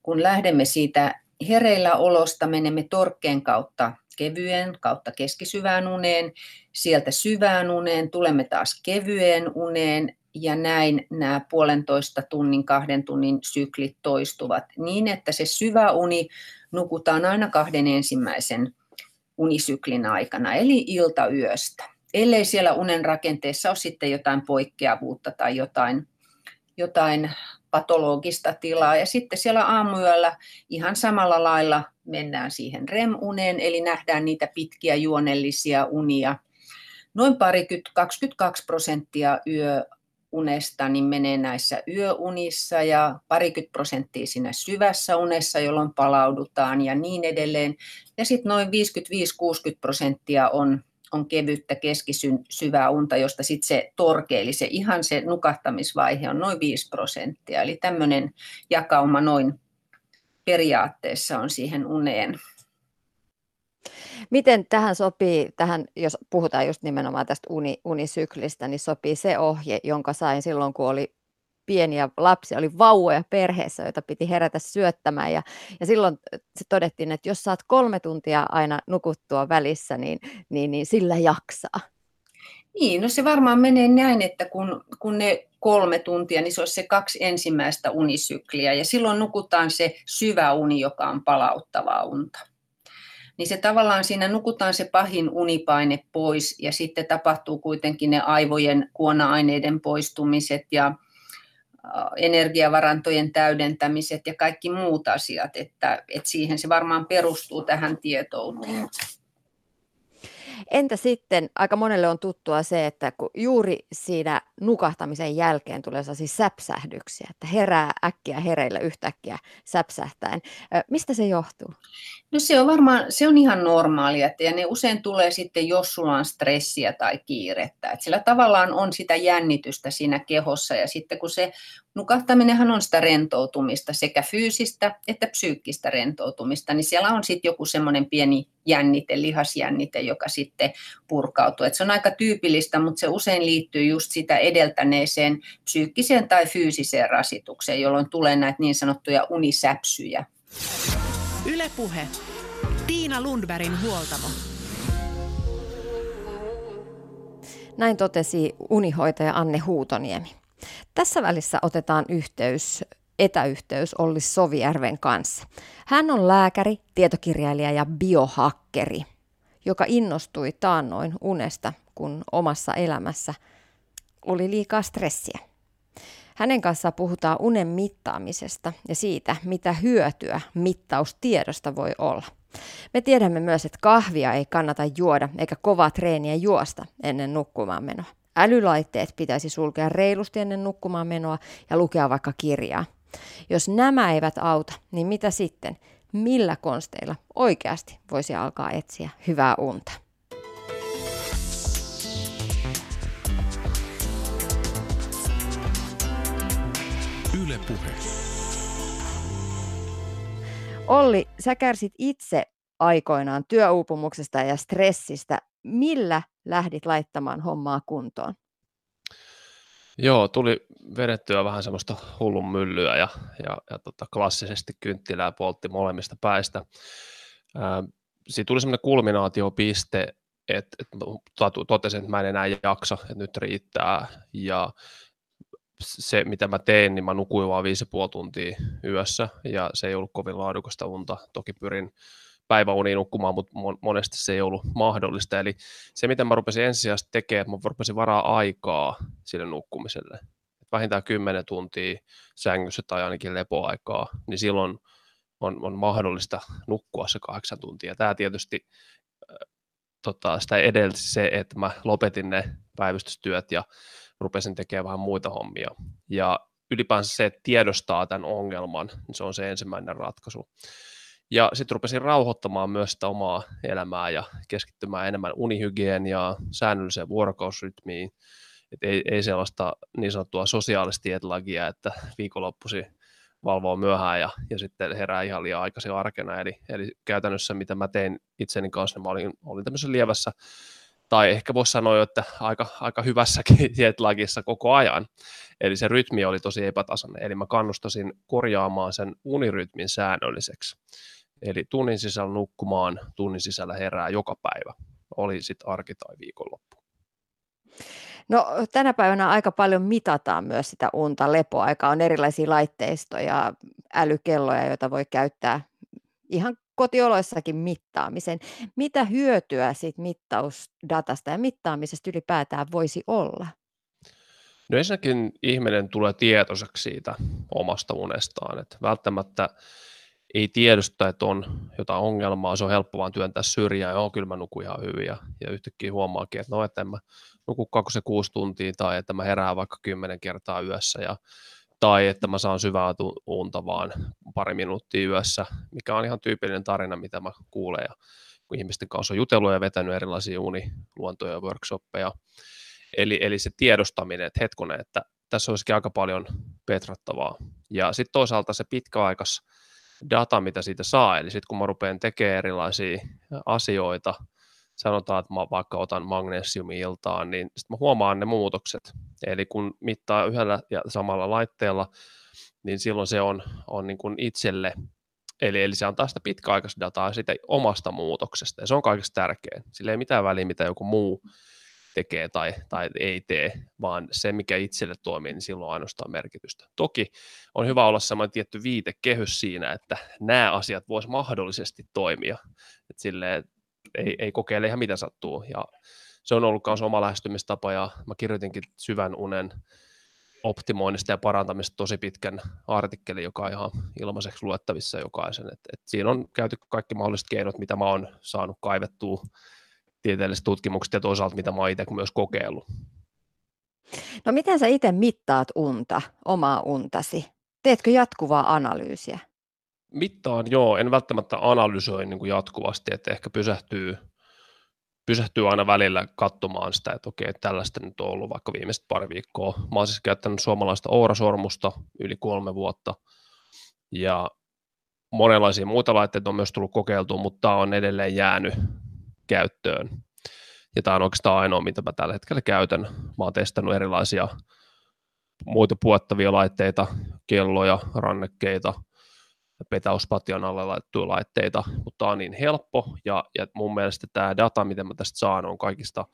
C: kun lähdemme siitä hereillä olosta, menemme torkkeen kautta kevyen kautta keskisyvään uneen, sieltä syvään uneen, tulemme taas kevyen uneen ja näin nämä puolentoista tunnin, kahden tunnin syklit toistuvat niin, että se syvä uni nukutaan aina kahden ensimmäisen unisyklin aikana, eli iltayöstä. Ellei siellä unen rakenteessa ole sitten jotain poikkeavuutta tai jotain, jotain patologista tilaa. Ja sitten siellä aamuyöllä ihan samalla lailla mennään siihen REM-uneen, eli nähdään niitä pitkiä juonellisia unia. Noin parikymmentä, 22 prosenttia yö unesta niin menee näissä yöunissa ja parikymmentä prosenttia siinä syvässä unessa, jolloin palaudutaan ja niin edelleen. Ja sitten noin 55-60 prosenttia on, on kevyttä keskisyvää unta, josta sitten se torke, eli se ihan se nukahtamisvaihe on noin 5 prosenttia. Eli tämmöinen jakauma noin periaatteessa on siihen uneen.
B: Miten tähän sopii, tähän, jos puhutaan just nimenomaan tästä uni, unisyklistä, niin sopii se ohje, jonka sain silloin, kun oli pieniä lapsia, oli vauvoja perheessä, joita piti herätä syöttämään. Ja, ja silloin se todettiin, että jos saat kolme tuntia aina nukuttua välissä, niin, niin, niin sillä jaksaa.
C: Niin, no se varmaan menee näin, että kun, kun ne kolme tuntia, niin se olisi se kaksi ensimmäistä unisykliä. Ja silloin nukutaan se syvä uni, joka on palauttavaa unta. Niin se tavallaan siinä nukutaan se pahin unipaine pois ja sitten tapahtuu kuitenkin ne aivojen kuona-aineiden poistumiset ja energiavarantojen täydentämiset ja kaikki muut asiat, että, että siihen se varmaan perustuu tähän tietouteen.
B: Entä sitten, aika monelle on tuttua se, että kun juuri siinä nukahtamisen jälkeen tulee sellaisia säpsähdyksiä, että herää äkkiä hereillä yhtäkkiä säpsähtäen. Mistä se johtuu?
C: No se on varmaan, se on ihan normaalia, että ja ne usein tulee sitten, jos sulla on stressiä tai kiirettä. Että sillä tavallaan on sitä jännitystä siinä kehossa ja sitten kun se nukahtaminenhan on sitä rentoutumista, sekä fyysistä että psyykkistä rentoutumista, niin siellä on sitten joku semmoinen pieni jännite, lihasjännite, joka sitten purkautuu. Et se on aika tyypillistä, mutta se usein liittyy just sitä edeltäneeseen psyykkiseen tai fyysiseen rasitukseen, jolloin tulee näitä niin sanottuja unisäpsyjä.
A: Ylepuhe. Tiina Lundbergin huoltamo.
B: Näin totesi unihoitaja Anne Huutoniemi. Tässä välissä otetaan yhteys, etäyhteys Olli Sovijärven kanssa. Hän on lääkäri, tietokirjailija ja biohakkeri, joka innostui taannoin unesta, kun omassa elämässä oli liikaa stressiä. Hänen kanssaan puhutaan unen mittaamisesta ja siitä, mitä hyötyä mittaustiedosta voi olla. Me tiedämme myös, että kahvia ei kannata juoda eikä kovaa treeniä juosta ennen nukkumaan menoa. Älylaitteet pitäisi sulkea reilusti ennen nukkumaan menoa ja lukea vaikka kirjaa. Jos nämä eivät auta, niin mitä sitten? Millä konsteilla oikeasti voisi alkaa etsiä hyvää unta? Yle puhe. Olli, sä kärsit itse aikoinaan työuupumuksesta ja stressistä. Millä lähdit laittamaan hommaa kuntoon?
D: Joo, tuli vedettyä vähän semmoista hullun myllyä ja, ja, ja tota, klassisesti kynttilää poltti molemmista päistä. Ää, siitä tuli semmoinen kulminaatiopiste, että, että totesin, että mä en enää jaksa, että nyt riittää. Ja se, mitä mä teen, niin mä nukuin vaan viisi tuntia yössä ja se ei ollut kovin laadukasta unta. Toki pyrin päiväuniin nukkumaan, mutta monesti se ei ollut mahdollista. Eli se, mitä mä rupesin ensisijaisesti tekemään, että mä rupesin varaa aikaa sille nukkumiselle. Vähintään 10 tuntia sängyssä tai ainakin lepoaikaa, niin silloin on, on mahdollista nukkua se kahdeksan tuntia. Tämä tietysti tota, sitä edelsi se, että mä lopetin ne päivystystyöt ja rupesin tekemään vähän muita hommia. Ja ylipäänsä se, että tiedostaa tämän ongelman, niin se on se ensimmäinen ratkaisu. Ja sitten rupesin rauhoittamaan myös sitä omaa elämää ja keskittymään enemmän unihygieniaa, säännölliseen vuorokausrytmiin. Et ei, ei sellaista niin sanottua sosiaalista että viikonloppusi valvoo myöhään ja, ja sitten herää ihan liian aikaisin arkena. Eli, eli käytännössä mitä mä tein itseni kanssa, niin mä olin, olin tämmöisessä lievässä, tai ehkä voisi sanoa, että aika, aika hyvässäkin jetlagissa koko ajan. Eli se rytmi oli tosi epätasainen, eli mä kannustasin korjaamaan sen unirytmin säännölliseksi. Eli tunnin sisällä nukkumaan, tunnin sisällä herää joka päivä, oli sitten arki tai viikonloppu.
B: No tänä päivänä aika paljon mitataan myös sitä unta, lepoaikaa, on erilaisia laitteistoja, älykelloja, joita voi käyttää ihan kotioloissakin mittaamisen. Mitä hyötyä siitä mittausdatasta ja mittaamisesta ylipäätään voisi olla?
D: No ensinnäkin ihminen tulee tietoiseksi siitä omasta unestaan, että välttämättä ei tiedosta, että on jotain ongelmaa, se on helppo vaan työntää syrjään, joo, kyllä mä nukun ihan hyvin, ja, ja yhtäkkiä huomaakin, että no, että en mä nuku se kuusi tuntia, tai että mä herään vaikka kymmenen kertaa yössä, ja, tai että mä saan syvää unta vaan pari minuuttia yössä, mikä on ihan tyypillinen tarina, mitä mä kuulen, ja kun ihmisten kanssa on jutellut ja vetänyt erilaisia uniluontoja ja workshoppeja, eli, eli se tiedostaminen, että hetkonen, että tässä olisikin aika paljon petrattavaa, ja sitten toisaalta se pitkäaikas data, mitä siitä saa. Eli sitten kun mä rupean tekemään erilaisia asioita, sanotaan, että mä vaikka otan magnesiumi-iltaan, niin sitten mä huomaan ne muutokset. Eli kun mittaa yhdellä ja samalla laitteella, niin silloin se on, on niin kuin itselle, eli, eli se antaa sitä pitkäaikaisdataa siitä omasta muutoksesta, ja se on kaikista tärkein. Sillä ei mitään väliä, mitä joku muu tekee tai, tai ei tee, vaan se, mikä itselle toimii, niin silloin ainoastaan merkitystä. Toki on hyvä olla sellainen tietty viitekehys siinä, että nämä asiat vois mahdollisesti toimia. Et silleen, ei, ei kokeile ihan mitä sattuu. Ja se on ollut myös oma lähestymistapa, ja mä kirjoitinkin syvän unen optimoinnista ja parantamista tosi pitkän artikkeli, joka on ihan ilmaiseksi luettavissa jokaisen. Et, et siinä on käyty kaikki mahdolliset keinot, mitä mä oon saanut kaivettua tieteelliset tutkimukset ja toisaalta mitä mä oon itse myös kokeillut.
B: No miten sä itse mittaat unta, omaa untasi? Teetkö jatkuvaa analyysiä?
D: Mittaan joo, en välttämättä analysoi niin kuin jatkuvasti, että ehkä pysähtyy, pysähtyy aina välillä katsomaan sitä, että okei, tällaista nyt on ollut vaikka viimeiset pari viikkoa. Mä oon siis käyttänyt suomalaista Oura-sormusta yli kolme vuotta ja monenlaisia muita laitteita on myös tullut kokeiltua, mutta tämä on edelleen jäänyt käyttöön. Ja tämä on oikeastaan ainoa, mitä mä tällä hetkellä käytän. Mä oon testannut erilaisia muita puettavia laitteita, kelloja, rannekkeita, petauspation alle laittuja laitteita, mutta tämä on niin helppo ja, ja mun mielestä tämä data, mitä mä tästä saan, on kaikista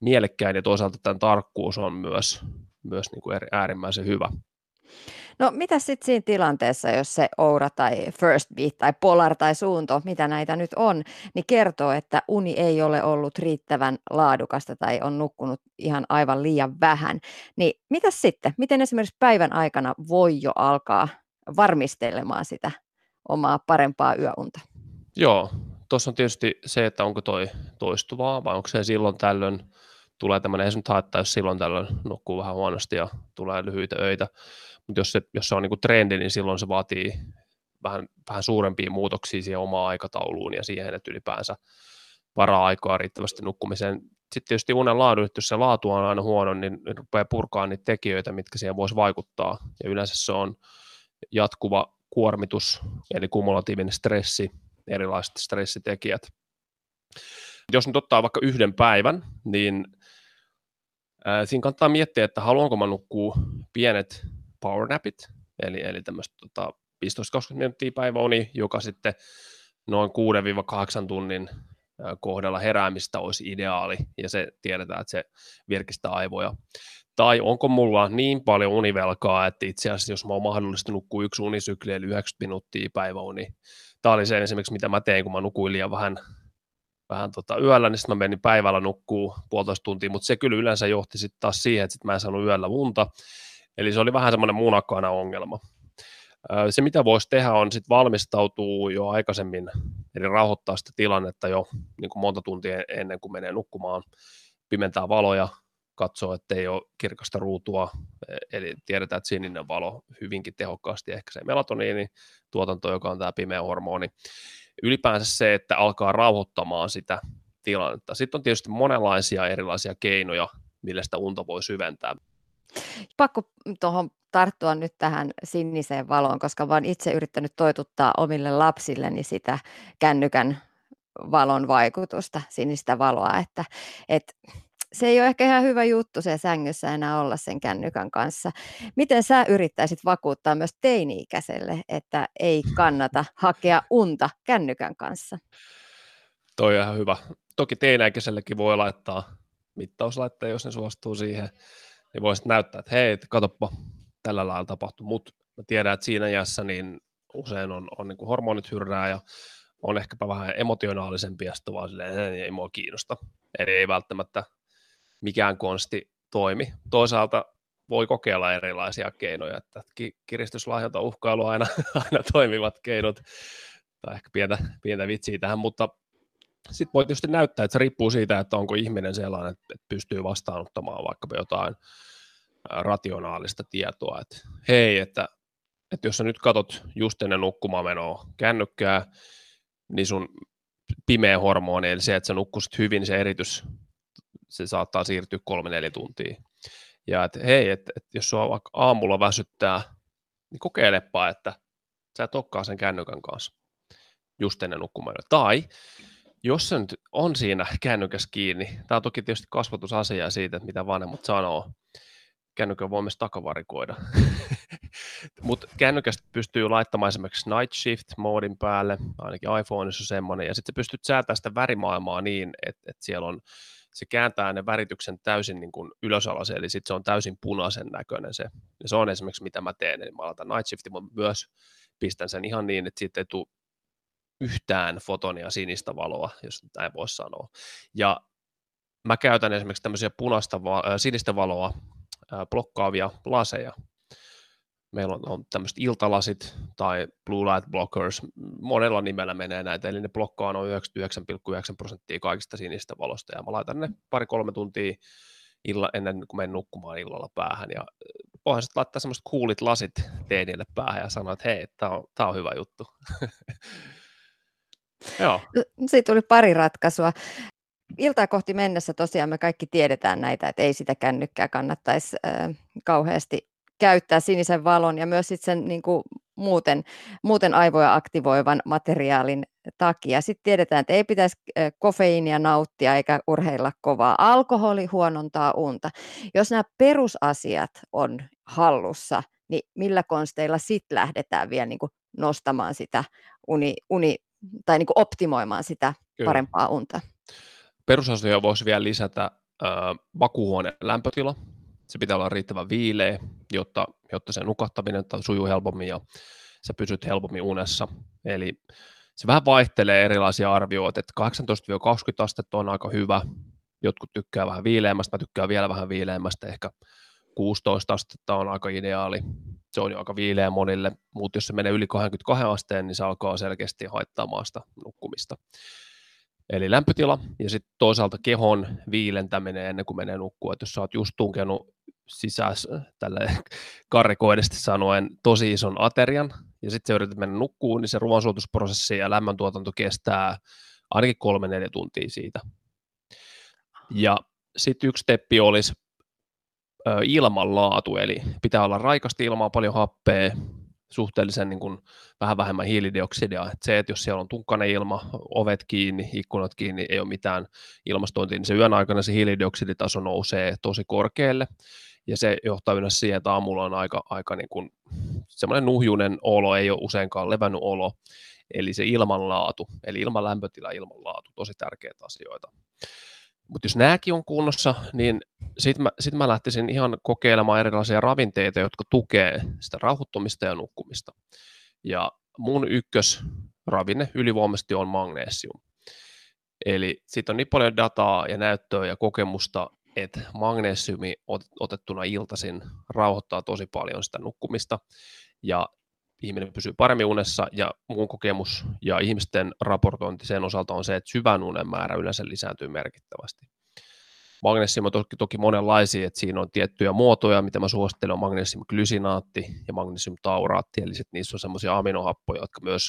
D: mielekkäin ja toisaalta tämän tarkkuus on myös, myös niin kuin äärimmäisen hyvä.
B: No mitä sitten siinä tilanteessa, jos se Oura tai First Beat tai Polar tai Suunto, mitä näitä nyt on, niin kertoo, että uni ei ole ollut riittävän laadukasta tai on nukkunut ihan aivan liian vähän. Niin mitä sitten? Miten esimerkiksi päivän aikana voi jo alkaa varmistelemaan sitä omaa parempaa yöunta?
D: Joo, tuossa on tietysti se, että onko toi toistuvaa vai onko se silloin tällöin tulee tämmöinen, ei se nyt haittaa, jos silloin tällöin nukkuu vähän huonosti ja tulee lyhyitä öitä, mutta jos se, jos se on niin kuin trendi, niin silloin se vaatii vähän, vähän suurempia muutoksia siihen omaan aikatauluun ja siihen, että ylipäänsä varaa aikaa riittävästi nukkumiseen. Sitten tietysti unen laadu, jos se laatu on aina huono, niin rupeaa purkaa niitä tekijöitä, mitkä siihen voisi vaikuttaa. Ja yleensä se on jatkuva kuormitus, eli kumulatiivinen stressi, erilaiset stressitekijät. Jos nyt ottaa vaikka yhden päivän, niin siinä kannattaa miettiä, että haluanko mä nukkua pienet powernapit, eli, eli tämmöistä tota, 15-20 minuuttia päiväuni, joka sitten noin 6-8 tunnin kohdalla heräämistä olisi ideaali, ja se tiedetään, että se virkistää aivoja. Tai onko mulla niin paljon univelkaa, että itse asiassa jos mä oon mahdollista nukkua yksi unisykli, eli 90 minuuttia päiväuni, tämä oli se esimerkiksi, mitä mä tein, kun mä nukuin liian vähän, vähän tota yöllä, niin sitten mä menin päivällä nukkuu puolitoista tuntia, mutta se kyllä yleensä johti sitten taas siihen, että sit mä en saanut yöllä unta, Eli se oli vähän semmoinen munakkaana ongelma. Se, mitä voisi tehdä, on sitten valmistautua jo aikaisemmin, eli rauhoittaa sitä tilannetta jo niin kuin monta tuntia ennen kuin menee nukkumaan, pimentää valoja, katsoo, että ei ole kirkasta ruutua, e, eli tiedetään, että sininen valo hyvinkin tehokkaasti ehkä se melatoniini tuotanto, joka on tämä pimeä hormoni. Ylipäänsä se, että alkaa rauhoittamaan sitä tilannetta. Sitten on tietysti monenlaisia erilaisia keinoja, millä sitä unta voi syventää.
B: Pakko tuohon tarttua nyt tähän siniseen valoon, koska olen itse yrittänyt toituttaa omille lapsilleni sitä kännykän valon vaikutusta, sinistä valoa, että, että se ei ole ehkä ihan hyvä juttu se sängyssä enää olla sen kännykän kanssa. Miten sä yrittäisit vakuuttaa myös teini-ikäiselle, että ei kannata hakea unta kännykän kanssa?
D: Toi on ihan hyvä. Toki teini-ikäisellekin voi laittaa mittauslaitteen, jos ne suostuu siihen niin voisit näyttää, että hei, katoppa, tällä lailla tapahtuu, mutta mä tiedän, että siinä iässä niin usein on, on niin kuin hormonit hyrrää ja on ehkäpä vähän emotionaalisempi ja sitten vaan silleen, ei mua kiinnosta. Eli ei välttämättä mikään konsti toimi. Toisaalta voi kokeilla erilaisia keinoja, että kiristyslahjota uhkailu aina, aina toimivat keinot, tai ehkä pientä, pientä vitsiä tähän, mutta sitten voi tietysti näyttää, että se riippuu siitä, että onko ihminen sellainen, että pystyy vastaanottamaan vaikka jotain rationaalista tietoa, että hei, että, että jos sä nyt katot just ennen nukkumaan menoa kännykkää, niin sun pimeä hormoni, eli se, että sä nukkusit hyvin, se eritys, se saattaa siirtyä kolme-neljä tuntia. Ja että hei, että, että jos sua vaikka aamulla väsyttää, niin kokeilepa, että sä et olekaan sen kännykän kanssa just ennen nukkumaan. Tai jos se nyt on siinä kännykäs kiinni, tämä on toki tietysti kasvatusasia siitä, että mitä vanhemmat sanoo, kännykän voi myös takavarikoida. Mutta kännykästä pystyy laittamaan esimerkiksi Night Shift-moodin päälle, ainakin iPhoneissa on semmoinen, ja sitten pystyt säätämään sitä värimaailmaa niin, että, että siellä on se kääntää ne värityksen täysin niin kuin ylösalaseen, eli sitten se on täysin punaisen näköinen se. Ja se on esimerkiksi mitä mä teen, eli mä laitan Night Shiftin, mä myös pistän sen ihan niin, että siitä ei tule yhtään fotonia sinistä valoa, jos näin voisi sanoa. Ja mä käytän esimerkiksi tämmöisiä punaista, sinistä valoa blokkaavia laseja, meillä on, on tämmöiset iltalasit tai blue light blockers, monella nimellä menee näitä, eli ne blokkaa noin 99,9 prosenttia kaikista sinistä valosta, ja mä laitan ne pari-kolme tuntia illa, ennen kuin menen nukkumaan illalla päähän, ja voihan sitten laittaa semmoiset kuulit lasit teinille päähän ja sanoa, että hei, tämä on, tää on hyvä juttu. Joo.
B: Siitä tuli pari ratkaisua. Iltaa kohti mennessä tosiaan me kaikki tiedetään näitä, että ei sitä kännykkää kannattaisi äh, kauheasti käyttää sinisen valon ja myös sit sen niin kuin muuten, muuten aivoja aktivoivan materiaalin takia. Sitten tiedetään, että ei pitäisi kofeiinia nauttia eikä urheilla kovaa. Alkoholi huonontaa unta. Jos nämä perusasiat on hallussa, niin millä konsteilla sitten lähdetään vielä niin kuin nostamaan sitä uni, uni tai niin kuin optimoimaan sitä Kyllä. parempaa unta?
D: Perusasioita voisi vielä lisätä äh, makuuhuoneen lämpötila, se pitää olla riittävän viileä, jotta, jotta se nukahtaminen sujuu helpommin ja sä pysyt helpommin unessa. Eli se vähän vaihtelee erilaisia arvioita, että 18-20 astetta on aika hyvä, jotkut tykkää vähän viileämmästä, mä tykkään vielä vähän viileämmästä, ehkä 16 astetta on aika ideaali, se on jo aika viileä monille, mutta jos se menee yli 22 asteen, niin se alkaa selkeästi haittaamaan sitä nukkumista. Eli lämpötila ja sitten toisaalta kehon viilentäminen ennen kuin menee nukkua. Et jos sä oot just tunkenut sisäs tälle karrikoidesti sanoen tosi ison aterian, ja sitten se yrität mennä nukkuun, niin se ruoansuotusprosessi ja lämmöntuotanto kestää ainakin kolme neljä tuntia siitä. Ja sitten yksi steppi olisi ö, ilmanlaatu, eli pitää olla raikasti ilmaa, paljon happea, suhteellisen niin kuin, vähän vähemmän hiilidioksidia. Et se, että jos siellä on tukkainen ilma, ovet kiinni, ikkunat kiinni, ei ole mitään ilmastointia, niin se yön aikana se hiilidioksiditaso nousee tosi korkealle, ja se johtaa yleensä siihen, että aamulla on aika, aika niin kuin, semmoinen nuhjunen olo, ei ole useinkaan levännyt olo, eli se ilmanlaatu, eli ilman lämpötila, ilmanlaatu, tosi tärkeitä asioita. Mutta jos nämäkin on kunnossa, niin sitten mä, sit mä lähtisin ihan kokeilemaan erilaisia ravinteita, jotka tukee sitä rauhoittumista ja nukkumista. Ja mun ykkösravinne ylivoimaisesti on magnesium. Eli siitä on niin paljon dataa ja näyttöä ja kokemusta, että magnesiumi otettuna iltaisin rauhoittaa tosi paljon sitä nukkumista ja ihminen pysyy paremmin unessa. Ja muun kokemus ja ihmisten raportointi sen osalta on se, että syvän unen määrä yleensä lisääntyy merkittävästi. Magnesium on toki, toki monenlaisia, että siinä on tiettyjä muotoja, mitä mä suosittelen, on magnesiumglysinaatti ja magnesiumtauraatti, eli sitten niissä on semmoisia aminohappoja, jotka myös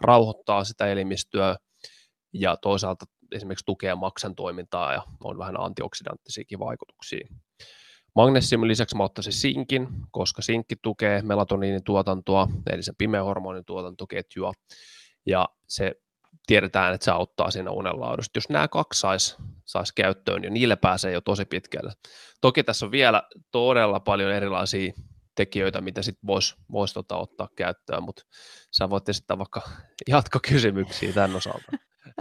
D: rauhoittaa sitä elimistöä. Ja toisaalta esimerkiksi tukee maksan toimintaa ja on vähän antioksidanttisiakin vaikutuksia. Magnesiumin lisäksi mä ottaisin sinkin, koska sinkki tukee melatoniinin tuotantoa, eli sen pimeä hormonin tuotantoketjua, ja se tiedetään, että se auttaa siinä unenlaadusta. Jos nämä kaksi saisi sais käyttöön, niin niille pääsee jo tosi pitkälle. Toki tässä on vielä todella paljon erilaisia tekijöitä, mitä sitten voisi vois tota ottaa käyttöön, mutta sä voit esittää vaikka jatkokysymyksiä tämän osalta.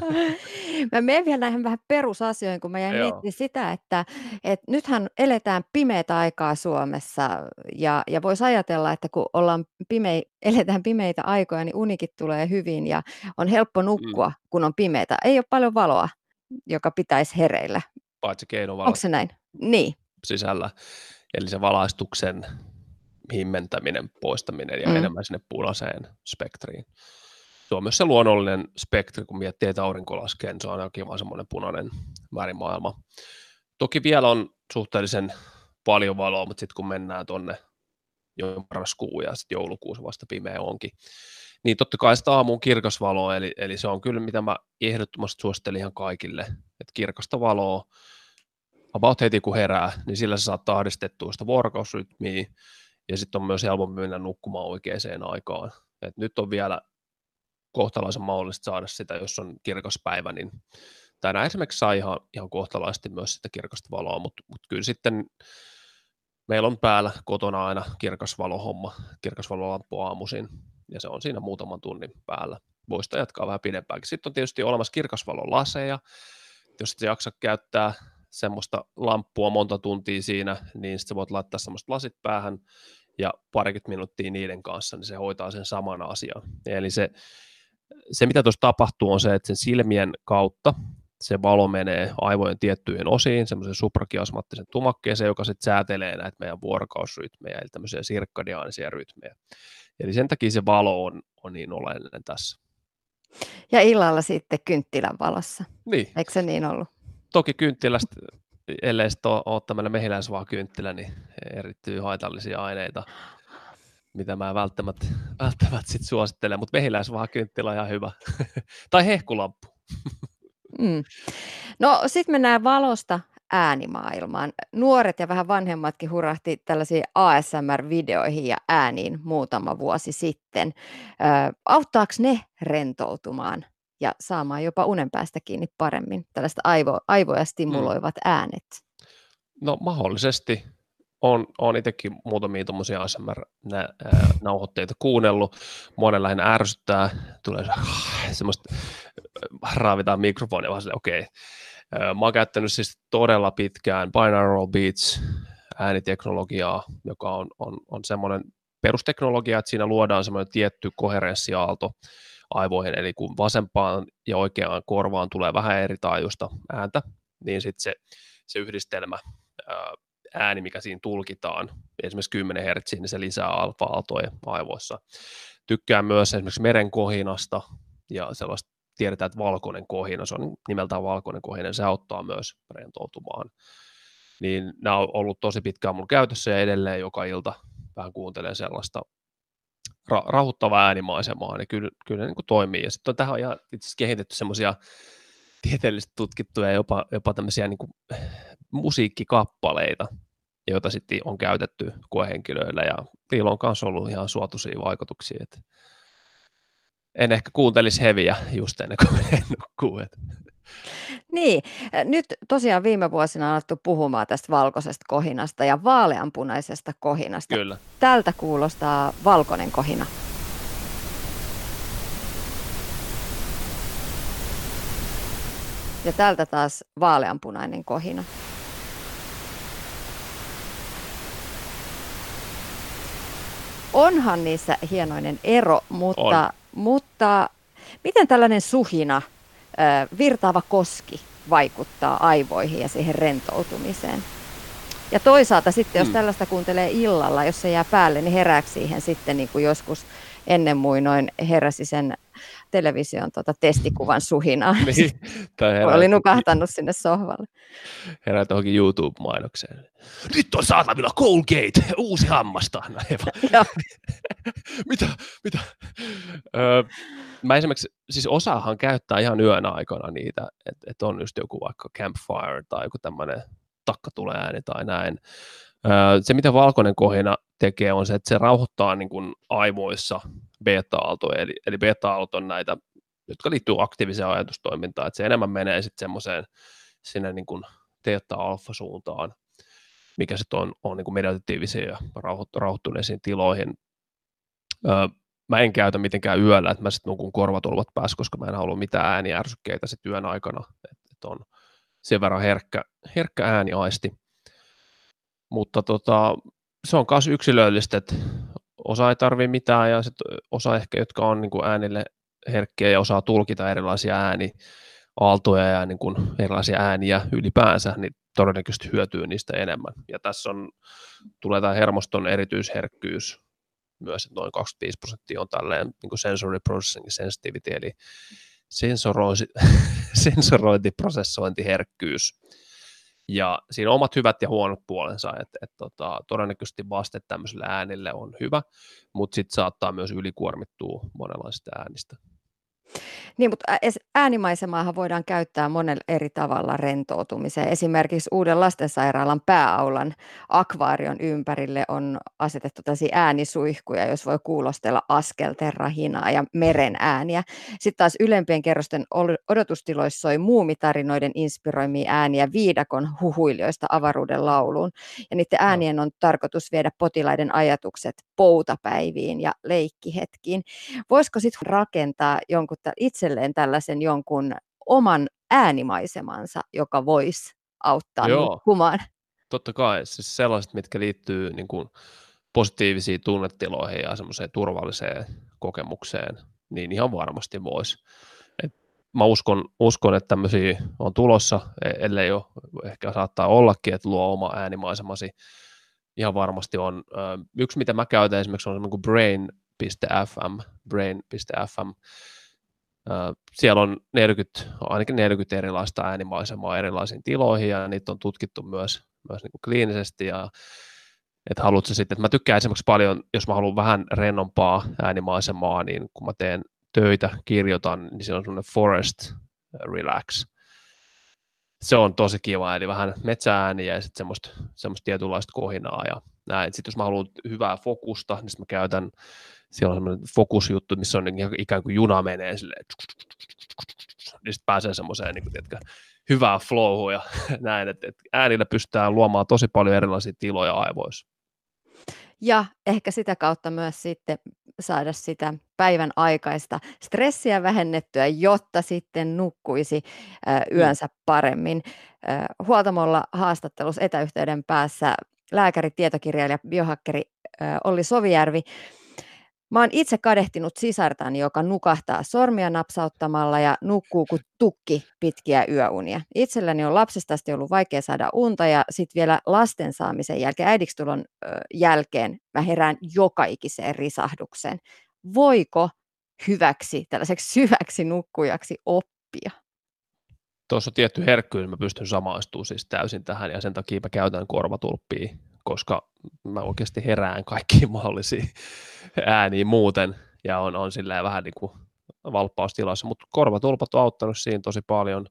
B: Mä menen vielä näihin vähän perusasioihin, kun mä jäin miettimään sitä, että, että nythän eletään pimeitä aikaa Suomessa ja, ja voisi ajatella, että kun ollaan pimei, eletään pimeitä aikoja, niin unikin tulee hyvin ja on helppo mm. nukkua, mm. kun on pimeitä. Ei ole paljon valoa, joka pitäisi hereillä.
D: Paitsi keinovalo.
B: Onko se näin? Niin.
D: Sisällä. Eli se valaistuksen himmentäminen, poistaminen ja mm. enemmän sinne punaiseen spektriin se on myös se luonnollinen spektri, kun miettii, että aurinko laskee, niin se on ainakin vaan semmoinen punainen värimaailma. Toki vielä on suhteellisen paljon valoa, mutta sitten kun mennään tuonne jo marraskuun ja sitten joulukuussa vasta pimeä onkin, niin totta kai sitä aamuun kirkas valo, eli, eli se on kyllä mitä mä ehdottomasti suosittelen ihan kaikille, että kirkasta valoa, about heti kun herää, niin sillä se saattaa ahdistettua sitä vuorokausrytmiä, ja sitten on myös helpompi mennä nukkumaan oikeaan aikaan. Et nyt on vielä kohtalaisen mahdollista saada sitä, jos on kirkas päivä, niin tänään esimerkiksi saa ihan, ihan kohtalaisesti myös sitä kirkasta valoa, mutta, mutta kyllä sitten meillä on päällä kotona aina kirkas valohomma, kirkas valolamppu aamuisin, ja se on siinä muutaman tunnin päällä. Voisi jatkaa vähän pidempäänkin. Sitten on tietysti olemassa kirkasvalolaseja, jos et jaksa käyttää semmoista lamppua monta tuntia siinä, niin sitten voit laittaa semmoista lasit päähän ja parikymmentä minuuttia niiden kanssa, niin se hoitaa sen saman asian. Eli se, se mitä tuossa tapahtuu, on se, että sen silmien kautta se valo menee aivojen tiettyihin osiin, semmoisen suprakiasmattisen tumakkeeseen, joka sitten säätelee näitä meidän vuorokausrytmejä, eli tämmöisiä sirkkadiaanisia rytmejä. Eli sen takia se valo on, on niin oleellinen tässä.
B: Ja illalla sitten kynttilän valossa.
D: Niin.
B: Eikö se niin ollut?
D: Toki kynttilästä, ellei sitten ole tämmöinen kynttilä, niin erittyy haitallisia aineita, mitä mä välttämättä, välttämättä sit suosittelen, mutta kynttilä on ihan hyvä. tai hehkulamppu.
B: mm. No sitten mennään valosta äänimaailmaan. Nuoret ja vähän vanhemmatkin hurahti tällaisiin ASMR-videoihin ja ääniin muutama vuosi sitten. Ö, auttaako ne rentoutumaan ja saamaan jopa unen päästä kiinni paremmin, tällaiset aivo, aivoja mm. stimuloivat mm. äänet?
D: No mahdollisesti. Olen, olen itsekin muutamia tuommoisia ASMR-nauhoitteita kuunnellut. Monen lähinnä ärsyttää, tulee semmoista, raavitaan mikrofonia, vaan okei, okay Mä oon käyttänyt siis todella pitkään binaural beats ääniteknologiaa, joka on, on, on semmoinen perusteknologia, että siinä luodaan semmoinen tietty koherenssiaalto aivoihin, eli kun vasempaan ja oikeaan korvaan tulee vähän eri taajuista ääntä, niin sitten se, se yhdistelmä ääni, mikä siinä tulkitaan, esimerkiksi 10 Hz, niin se lisää alfa-aaltoja aivoissa. Tykkään myös esimerkiksi merenkohinasta ja sellaista tiedetään, että valkoinen kohina, se on nimeltään valkoinen kohina, se auttaa myös rentoutumaan. Niin nämä on ollut tosi pitkään mun käytössä ja edelleen joka ilta vähän kuuntelen sellaista ra- rauhoittavaa äänimaisemaa, niin kyllä, kyllä ne niin kuin toimii. Ja sitten on tähän ihan itse asiassa kehitetty semmoisia tieteellisesti tutkittuja jopa, jopa tämmöisiä niin musiikkikappaleita, joita sitten on käytetty koehenkilöillä ja niillä on myös ollut ihan suotuisia vaikutuksia. Että en ehkä kuuntelisi heviä just ennen kuin menen nukkuun.
B: Niin, nyt tosiaan viime vuosina on alettu puhumaan tästä valkoisesta kohinasta ja vaaleanpunaisesta kohinasta.
D: Kyllä.
B: Tältä kuulostaa valkoinen kohina. Ja tältä taas vaaleanpunainen kohina. Onhan niissä hienoinen ero, mutta on mutta miten tällainen suhina, virtaava koski vaikuttaa aivoihin ja siihen rentoutumiseen? Ja toisaalta sitten, jos mm. tällaista kuuntelee illalla, jos se jää päälle, niin herääkö siihen sitten niin kuin joskus ennen muinoin heräsi sen television tota, testikuvan suhinaa. niin, Oli nukahtanut sinne sohvalle.
D: Herää tuohonkin YouTube-mainokseen. Nyt on saatavilla Colgate, uusi hammasta. No, mitä, mitä? Öö, mä esimerkiksi, siis osahan käyttää ihan yön aikana niitä, että et on just joku vaikka campfire tai joku tämmöinen takka tulee ääni tai näin. Se, mitä valkoinen kohina tekee, on se, että se rauhoittaa niin kuin aivoissa beta-aaltoja, eli, eli beta-aallot on näitä, jotka liittyy aktiiviseen ajatustoimintaan, että se enemmän menee sitten semmoiseen sinne niin kuin teetta-alfa-suuntaan, mikä sitten on, on niin kuin meditatiivisiin ja rauhoittuneisiin tiloihin. Mä en käytä mitenkään yöllä, että mä sitten nukun korvatulvat päässä, koska mä en halua mitään ääniärsykkeitä sitten yön aikana, että et on sen verran herkkä, herkkä ääniaisti. Mutta tota, se on myös yksilöllistä, että osa ei tarvitse mitään ja sit osa ehkä, jotka on niin kuin äänille herkkiä ja osaa tulkita erilaisia ääni, aaltoja ja niin kuin erilaisia ääniä ylipäänsä, niin todennäköisesti hyötyy niistä enemmän. Ja tässä on, tulee tämä hermoston erityisherkkyys myös, että noin 25 prosenttia on tälleen niin kuin sensory processing sensitivity, eli sensorointiprosessointiherkkyys. Ja siinä on omat hyvät ja huonot puolensa, että et, tota, todennäköisesti vaste tämmöiselle äänille on hyvä, mutta sitten saattaa myös ylikuormittua monenlaisista äänistä.
B: Niin, mutta äänimaisemaahan voidaan käyttää monella eri tavalla rentoutumiseen. Esimerkiksi uuden lastensairaalan pääaulan akvaarion ympärille on asetettu tällaisia äänisuihkuja, jos voi kuulostella askelten rahinaa ja meren ääniä. Sitten taas ylempien kerrosten odotustiloissa soi muumitarinoiden inspiroimia ääniä viidakon huhuilijoista avaruuden lauluun. Ja niiden äänien on tarkoitus viedä potilaiden ajatukset poutapäiviin ja leikkihetkiin. Voisiko sitten rakentaa jonkun itselleen tällaisen jonkun oman äänimaisemansa, joka voisi auttaa Joo. nukkumaan.
D: Totta kai, siis sellaiset, mitkä liittyy niin kuin positiivisiin tunnetiloihin ja semmoiseen turvalliseen kokemukseen, niin ihan varmasti voisi. mä uskon, uskon, että tämmöisiä on tulossa, e-, ellei ole, ehkä saattaa ollakin, että luo oma äänimaisemasi. Ihan varmasti on. Yksi, mitä mä käytän esimerkiksi, on semmoinen kuin brain.fm, brain.fm. Siellä on 40, ainakin 40 erilaista äänimaisemaa erilaisiin tiloihin, ja niitä on tutkittu myös, myös niin kuin kliinisesti, ja että haluatko sitten, että mä tykkään esimerkiksi paljon, jos mä haluan vähän rennompaa äänimaisemaa, niin kun mä teen töitä, kirjoitan, niin siellä on semmoinen forest relax. Se on tosi kiva, eli vähän metsäääniä ja sitten semmoista, semmoista tietynlaista kohinaa ja näin. Sitten jos mä haluan hyvää fokusta, niin mä käytän, siellä on semmoinen fokusjuttu, missä on ikään kuin juna menee silleen, niin sitten pääsee semmoiseen niin kuin, hyvää flowhua ja näin, että, että äänillä pystytään luomaan tosi paljon erilaisia tiloja aivoissa
B: ja ehkä sitä kautta myös sitten saada sitä päivän aikaista stressiä vähennettyä, jotta sitten nukkuisi yönsä paremmin. Huoltamolla haastattelussa etäyhteyden päässä lääkäri, tietokirjailija, biohakkeri Olli Sovijärvi Mä oon itse kadehtinut sisartani, joka nukahtaa sormia napsauttamalla ja nukkuu kuin tukki pitkiä yöunia. Itselläni on lapsesta asti ollut vaikea saada unta ja sitten vielä lasten saamisen jälkeen, äidiksi tulon jälkeen mä herään joka ikiseen risahdukseen. Voiko hyväksi, tällaiseksi syväksi nukkujaksi oppia?
D: Tuossa on tietty herkkyys, mä pystyn samaistumaan siis täysin tähän ja sen takia mä käytän korvatulppia koska mä oikeasti herään kaikkiin mahdollisiin ääniin muuten, ja on, on silleen vähän niin kuin valppaustilassa, mutta korvatulpat on auttanut siinä tosi paljon.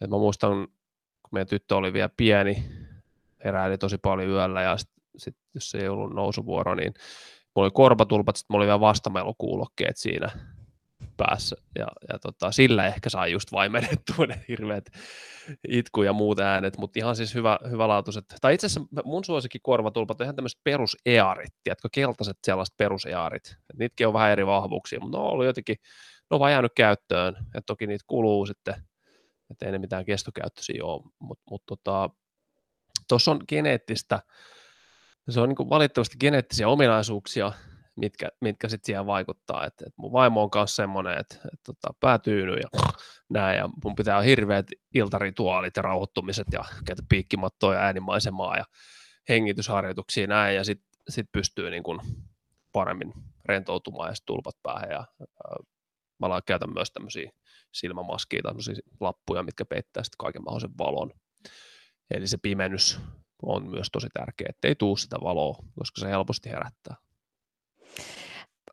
D: Et mä muistan, kun meidän tyttö oli vielä pieni, heräili tosi paljon yöllä, ja sit, sit, jos ei ollut nousuvuoro, niin mulla oli korvatulpat, sitten mulla oli vielä vastamelukuulokkeet siinä, päässä. Ja, ja tota, sillä ehkä sai just vaimennettua ne hirveät itku ja muut äänet, mutta ihan siis hyvä, hyvälaatuiset. Tai itse asiassa mun suosikin korvatulpat on ihan tämmöiset perusearit, tiedätkö, keltaiset sellaiset perusearit. niitäkin on vähän eri vahvuuksia, mutta ne on ollut jotenkin, ne on vaan jäänyt käyttöön, ja toki niitä kuluu sitten, että ei ne mitään kestokäyttöisiä ole, mutta mut, tota, tuossa on geneettistä, se on niin valitettavasti geneettisiä ominaisuuksia, mitkä, mitkä sitten siihen vaikuttaa. Et, et mun vaimo on kanssa semmoinen, että et, tota, päätyyny ja näin, ja mun pitää olla hirveät iltarituaalit ja rauhoittumiset ja käytä piikkimattoa ja äänimaisemaa ja hengitysharjoituksia näin, ja sitten sit pystyy niin kun paremmin rentoutumaan ja tulpat päähän. Ja, ää, mä käytän myös tämmöisiä silmämaskia, tämmöisiä lappuja, mitkä peittää sitten kaiken mahdollisen valon. Eli se pimennys on myös tosi tärkeä, ettei tuu sitä valoa, koska se helposti herättää.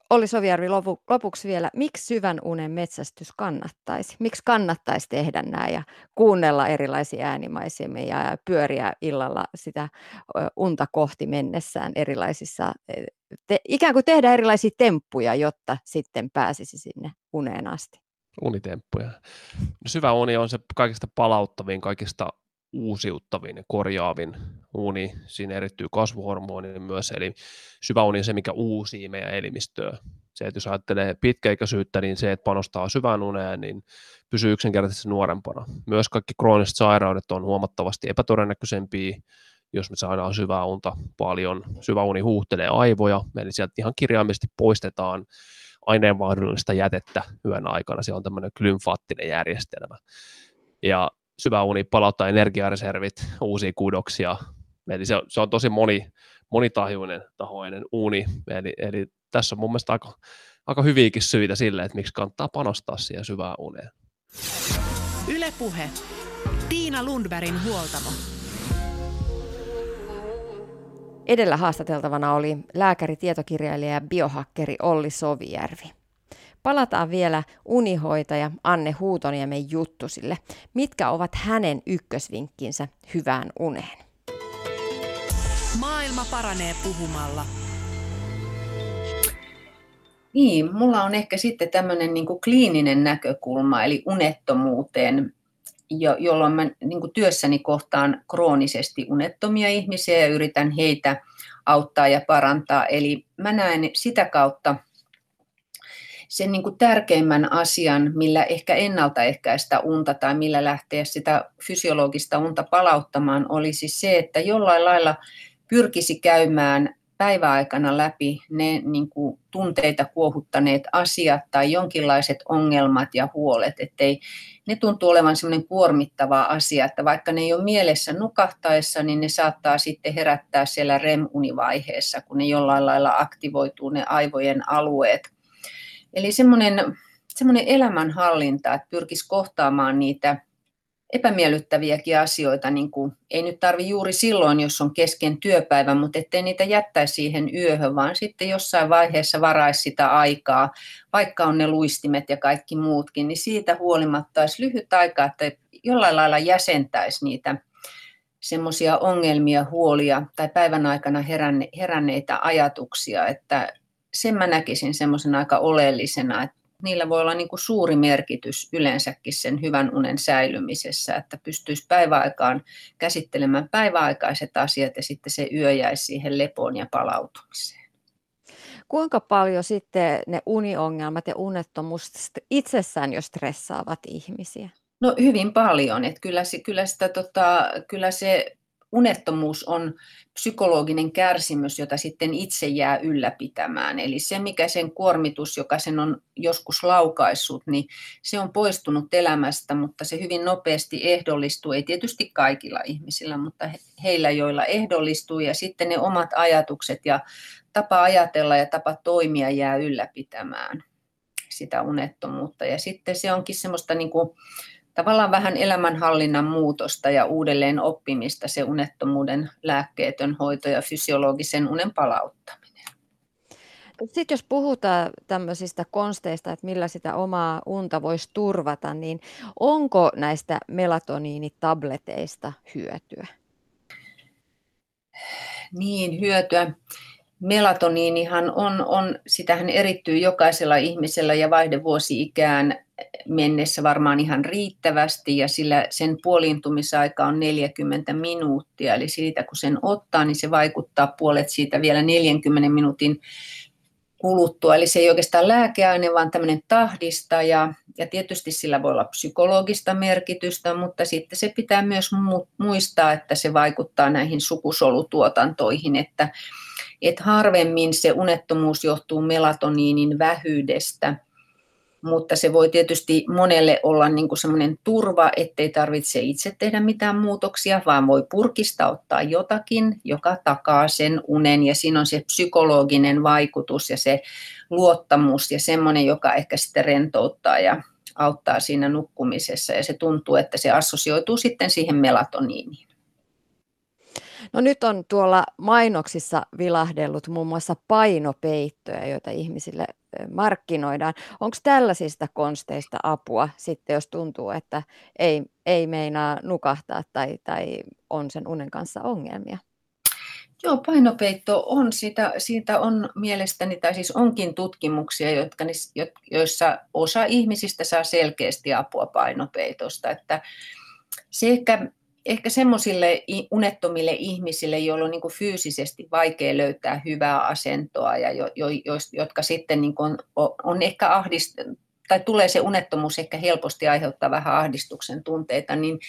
B: Olli Sovijärvi lopu, lopuksi vielä, miksi syvän unen metsästys kannattaisi? Miksi kannattaisi tehdä nämä ja kuunnella erilaisia äänimaisemia ja pyöriä illalla sitä unta kohti mennessään erilaisissa, e, te, ikään kuin tehdä erilaisia temppuja, jotta sitten pääsisi sinne uneen asti?
D: Unitemppuja. No syvä uni on se kaikista palauttavin, kaikista uusiuttavin ja korjaavin uni. Siinä erittyy kasvuhormoni myös, eli syväuni on se, mikä uusii meidän elimistöä. Se, että jos ajattelee pitkäikäisyyttä, niin se, että panostaa syvään uneen, niin pysyy yksinkertaisesti nuorempana. Myös kaikki krooniset sairaudet on huomattavasti epätodennäköisempiä, jos me saadaan syvää unta paljon. Syvä uni huuhtelee aivoja, eli sieltä ihan kirjaimellisesti poistetaan aineenvaihdollista jätettä yön aikana. Se on tämmöinen glymfaattinen järjestelmä. Ja syvä uni palauttaa energiareservit, uusia kudoksia. Eli se, se on tosi moni, monitahoinen tahoinen uni. Eli, eli tässä on mun mielestä aika, aika hyviäkin syitä sille, että miksi kannattaa panostaa siihen syvään uneen.
A: Ylepuhe. Tiina Lundbergin huoltamo.
B: Edellä haastateltavana oli lääkäri, tietokirjailija ja biohakkeri Olli Sovijärvi. Palataan vielä unihoitaja Anne Huutoniemen juttusille. Mitkä ovat hänen ykkösvinkkinsä hyvään uneen?
A: Maailma paranee puhumalla.
C: Niin, mulla on ehkä sitten tämmöinen niin kliininen näkökulma, eli unettomuuteen, jo, jolloin mä niin kuin työssäni kohtaan kroonisesti unettomia ihmisiä ja yritän heitä auttaa ja parantaa. Eli mä näen sitä kautta sen niin kuin tärkeimmän asian, millä ehkä ennaltaehkäistä unta tai millä lähteä sitä fysiologista unta palauttamaan, olisi se, että jollain lailla pyrkisi käymään päiväaikana läpi ne niin kuin tunteita kuohuttaneet asiat tai jonkinlaiset ongelmat ja huolet, ettei ne tuntuu olevan semmoinen kuormittava asia, että vaikka ne ei ole mielessä nukahtaessa, niin ne saattaa sitten herättää siellä REM-univaiheessa, kun ne jollain lailla aktivoituu ne aivojen alueet. Eli semmoinen, semmoinen elämänhallinta, että pyrkisi kohtaamaan niitä epämiellyttäviäkin asioita, niin kuin, ei nyt tarvi juuri silloin, jos on kesken työpäivä, mutta ettei niitä jättäisi siihen yöhön, vaan sitten jossain vaiheessa varaisi sitä aikaa, vaikka on ne luistimet ja kaikki muutkin, niin siitä huolimatta olisi lyhyt aika, että jollain lailla jäsentäisi niitä semmoisia ongelmia, huolia tai päivän aikana heränne, heränneitä ajatuksia, että sen mä näkisin semmoisen aika oleellisena, että niillä voi olla niin kuin suuri merkitys yleensäkin sen hyvän unen säilymisessä, että pystyisi päiväaikaan käsittelemään päiväaikaiset asiat ja sitten se yö jäisi siihen lepoon ja palautumiseen.
B: Kuinka paljon sitten ne uniongelmat ja unettomuus itsessään jo stressaavat ihmisiä?
C: No hyvin paljon. Että kyllä, se, kyllä, sitä, tota, kyllä se unettomuus on psykologinen kärsimys, jota sitten itse jää ylläpitämään. Eli se, mikä sen kuormitus, joka sen on joskus laukaissut, niin se on poistunut elämästä, mutta se hyvin nopeasti ehdollistuu, ei tietysti kaikilla ihmisillä, mutta heillä, joilla ehdollistuu, ja sitten ne omat ajatukset ja tapa ajatella ja tapa toimia jää ylläpitämään sitä unettomuutta. Ja sitten se onkin semmoista niin kuin tavallaan vähän elämänhallinnan muutosta ja uudelleen oppimista se unettomuuden lääkkeetön hoito ja fysiologisen unen palauttaminen.
B: Sitten jos puhutaan tämmöisistä konsteista, että millä sitä omaa unta voisi turvata, niin onko näistä melatoniinitableteista hyötyä?
C: Niin, hyötyä. Melatoniinihan on, on, sitähän erittyy jokaisella ihmisellä ja vaihdevuosi-ikään mennessä varmaan ihan riittävästi ja sillä sen puoliintumisaika on 40 minuuttia. Eli siitä kun sen ottaa, niin se vaikuttaa puolet siitä vielä 40 minuutin kuluttua. Eli se ei oikeastaan lääkeaine, vaan tämmöinen tahdista ja, ja tietysti sillä voi olla psykologista merkitystä, mutta sitten se pitää myös muistaa, että se vaikuttaa näihin sukusolutuotantoihin, että, että harvemmin se unettomuus johtuu melatoniinin vähyydestä – mutta se voi tietysti monelle olla niin kuin semmoinen turva, ettei tarvitse itse tehdä mitään muutoksia, vaan voi purkista ottaa jotakin, joka takaa sen unen ja siinä on se psykologinen vaikutus ja se luottamus ja semmoinen, joka ehkä sitten rentouttaa ja auttaa siinä nukkumisessa ja se tuntuu, että se assosioituu sitten siihen melatoniiniin.
B: No nyt on tuolla mainoksissa vilahdellut muun muassa painopeittoja, joita ihmisille markkinoidaan. Onko tällaisista konsteista apua sitten, jos tuntuu, että ei, ei meinaa nukahtaa tai, tai on sen unen kanssa ongelmia?
C: Joo, painopeitto on, sitä, siitä on mielestäni, tai siis onkin tutkimuksia, jotka, joissa osa ihmisistä saa selkeästi apua painopeitosta. Että se ehkä ehkä semmoisille unettomille ihmisille, joilla on niin kuin fyysisesti vaikea löytää hyvää asentoa ja jo, jo, jotka sitten niin kuin on, on ehkä ahdist, tai tulee se unettomuus ehkä helposti aiheuttaa vähän ahdistuksen tunteita, niin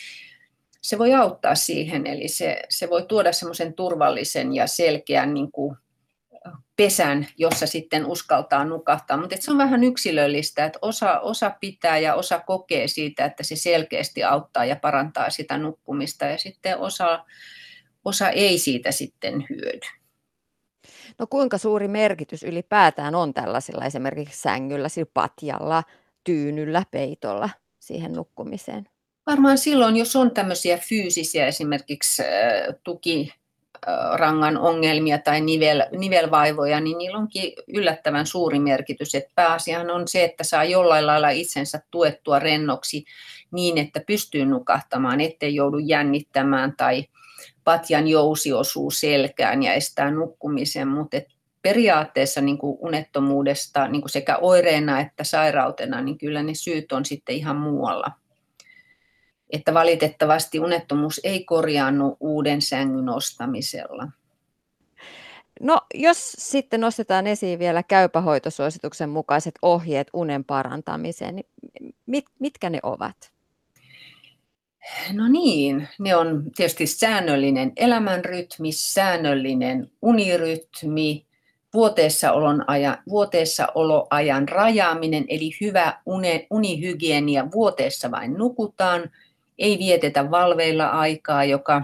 C: se voi auttaa siihen. Eli se, se voi tuoda semmoisen turvallisen ja selkeän niin kuin pesän, jossa sitten uskaltaa nukahtaa. Mutta se on vähän yksilöllistä, että osa, osa pitää ja osa kokee siitä, että se selkeästi auttaa ja parantaa sitä nukkumista ja sitten osa, osa ei siitä sitten hyödy.
B: No kuinka suuri merkitys ylipäätään on tällaisilla esimerkiksi sängyllä, patjalla, tyynyllä, peitolla siihen nukkumiseen?
C: Varmaan silloin, jos on tämmöisiä fyysisiä esimerkiksi tuki, rangan ongelmia tai nivel, nivelvaivoja, niin niillä onkin yllättävän suuri merkitys. Että pääasiahan on se, että saa jollain lailla itsensä tuettua rennoksi niin, että pystyy nukahtamaan, ettei joudu jännittämään tai patjan jousi osuu selkään ja estää nukkumisen, mutta periaatteessa niin kuin unettomuudesta niin kuin sekä oireena että sairautena, niin kyllä ne syyt on sitten ihan muualla että valitettavasti unettomuus ei korjaannu uuden sängyn ostamisella.
B: No, jos sitten nostetaan esiin vielä käypähoitosuosituksen mukaiset ohjeet unen parantamiseen, niin mit, mitkä ne ovat?
C: No niin, ne on tietysti säännöllinen elämänrytmi, säännöllinen unirytmi, vuoteessaolon ajan, vuoteessaoloajan rajaaminen, eli hyvä une, unihygienia, vuoteessa vain nukutaan, ei vietetä valveilla aikaa, joka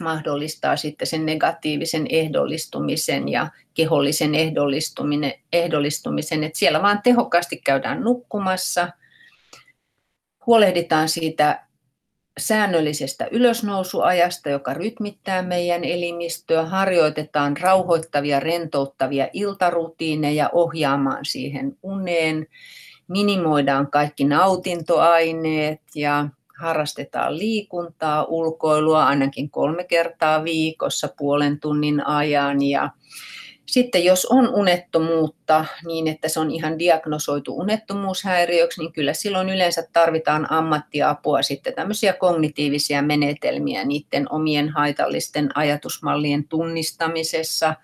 C: mahdollistaa sitten sen negatiivisen ehdollistumisen ja kehollisen ehdollistumisen, ehdollistumisen. että siellä vaan tehokkaasti käydään nukkumassa, huolehditaan siitä säännöllisestä ylösnousuajasta, joka rytmittää meidän elimistöä, harjoitetaan rauhoittavia, rentouttavia iltarutiineja ohjaamaan siihen uneen, minimoidaan kaikki nautintoaineet ja harrastetaan liikuntaa, ulkoilua ainakin kolme kertaa viikossa puolen tunnin ajan ja sitten jos on unettomuutta niin, että se on ihan diagnosoitu unettomuushäiriöksi, niin kyllä silloin yleensä tarvitaan ammattiapua sitten tämmöisiä kognitiivisia menetelmiä niiden omien haitallisten ajatusmallien tunnistamisessa,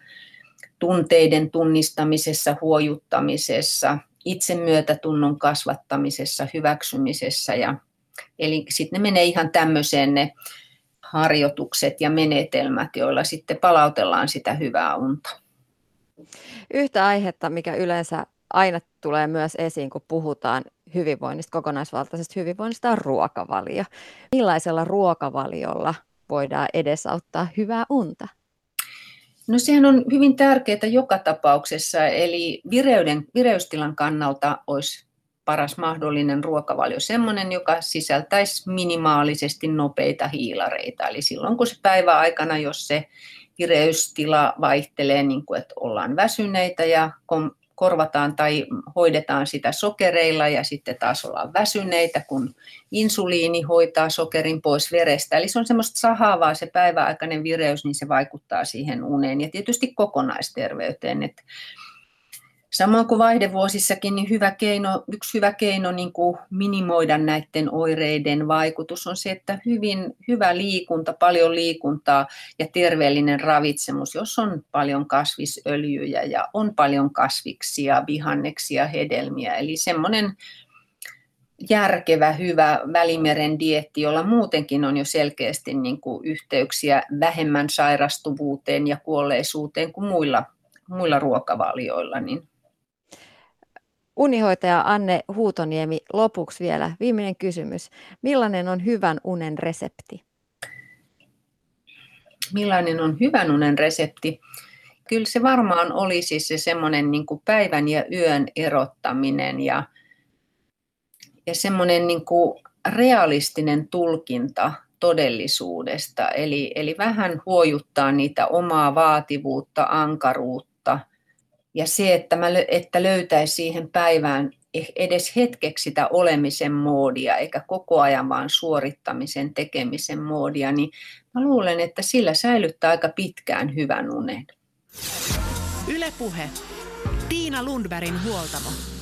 C: tunteiden tunnistamisessa, huojuttamisessa, itsemyötätunnon kasvattamisessa, hyväksymisessä. Ja, eli sitten ne menee ihan tämmöiseen ne harjoitukset ja menetelmät, joilla sitten palautellaan sitä hyvää unta.
B: Yhtä aihetta, mikä yleensä aina tulee myös esiin, kun puhutaan hyvinvoinnista, kokonaisvaltaisesta hyvinvoinnista, on ruokavalio. Millaisella ruokavaliolla voidaan edesauttaa hyvää unta?
C: No sehän on hyvin tärkeää joka tapauksessa, eli vireyden, vireystilan kannalta olisi paras mahdollinen ruokavalio sellainen, joka sisältäisi minimaalisesti nopeita hiilareita. Eli silloin kun se päivä aikana, jos se kireystila vaihtelee, niin kuin, että ollaan väsyneitä ja korvataan tai hoidetaan sitä sokereilla ja sitten taas ollaan väsyneitä, kun insuliini hoitaa sokerin pois verestä. Eli se on semmoista sahaavaa se päiväaikainen vireys, niin se vaikuttaa siihen uneen ja tietysti kokonaisterveyteen. Että Samoin kuin vaihdevuosissakin, niin hyvä keino, yksi hyvä keino niin kuin minimoida näiden oireiden vaikutus on se, että hyvin, hyvä liikunta, paljon liikuntaa ja terveellinen ravitsemus, jos on paljon kasvisöljyjä ja on paljon kasviksia, vihanneksia, hedelmiä. Eli semmoinen järkevä, hyvä välimeren dietti, jolla muutenkin on jo selkeästi niin kuin yhteyksiä vähemmän sairastuvuuteen ja kuolleisuuteen kuin muilla, muilla ruokavalioilla, niin
B: Unihoitaja Anne Huutoniemi, lopuksi vielä viimeinen kysymys. Millainen on hyvän unen resepti?
C: Millainen on hyvän unen resepti? Kyllä se varmaan olisi se semmoinen niin kuin päivän ja yön erottaminen ja, ja semmoinen niin kuin realistinen tulkinta todellisuudesta. Eli, eli vähän huojuttaa niitä omaa vaativuutta, ankaruutta – ja se, että, mä, että löytäisi siihen päivään eh, edes hetkeksi sitä olemisen moodia, eikä koko ajan vaan suorittamisen, tekemisen moodia, niin mä luulen, että sillä säilyttää aika pitkään hyvän unen.
A: Ylepuhe. Tiina Lundbergin huoltamo.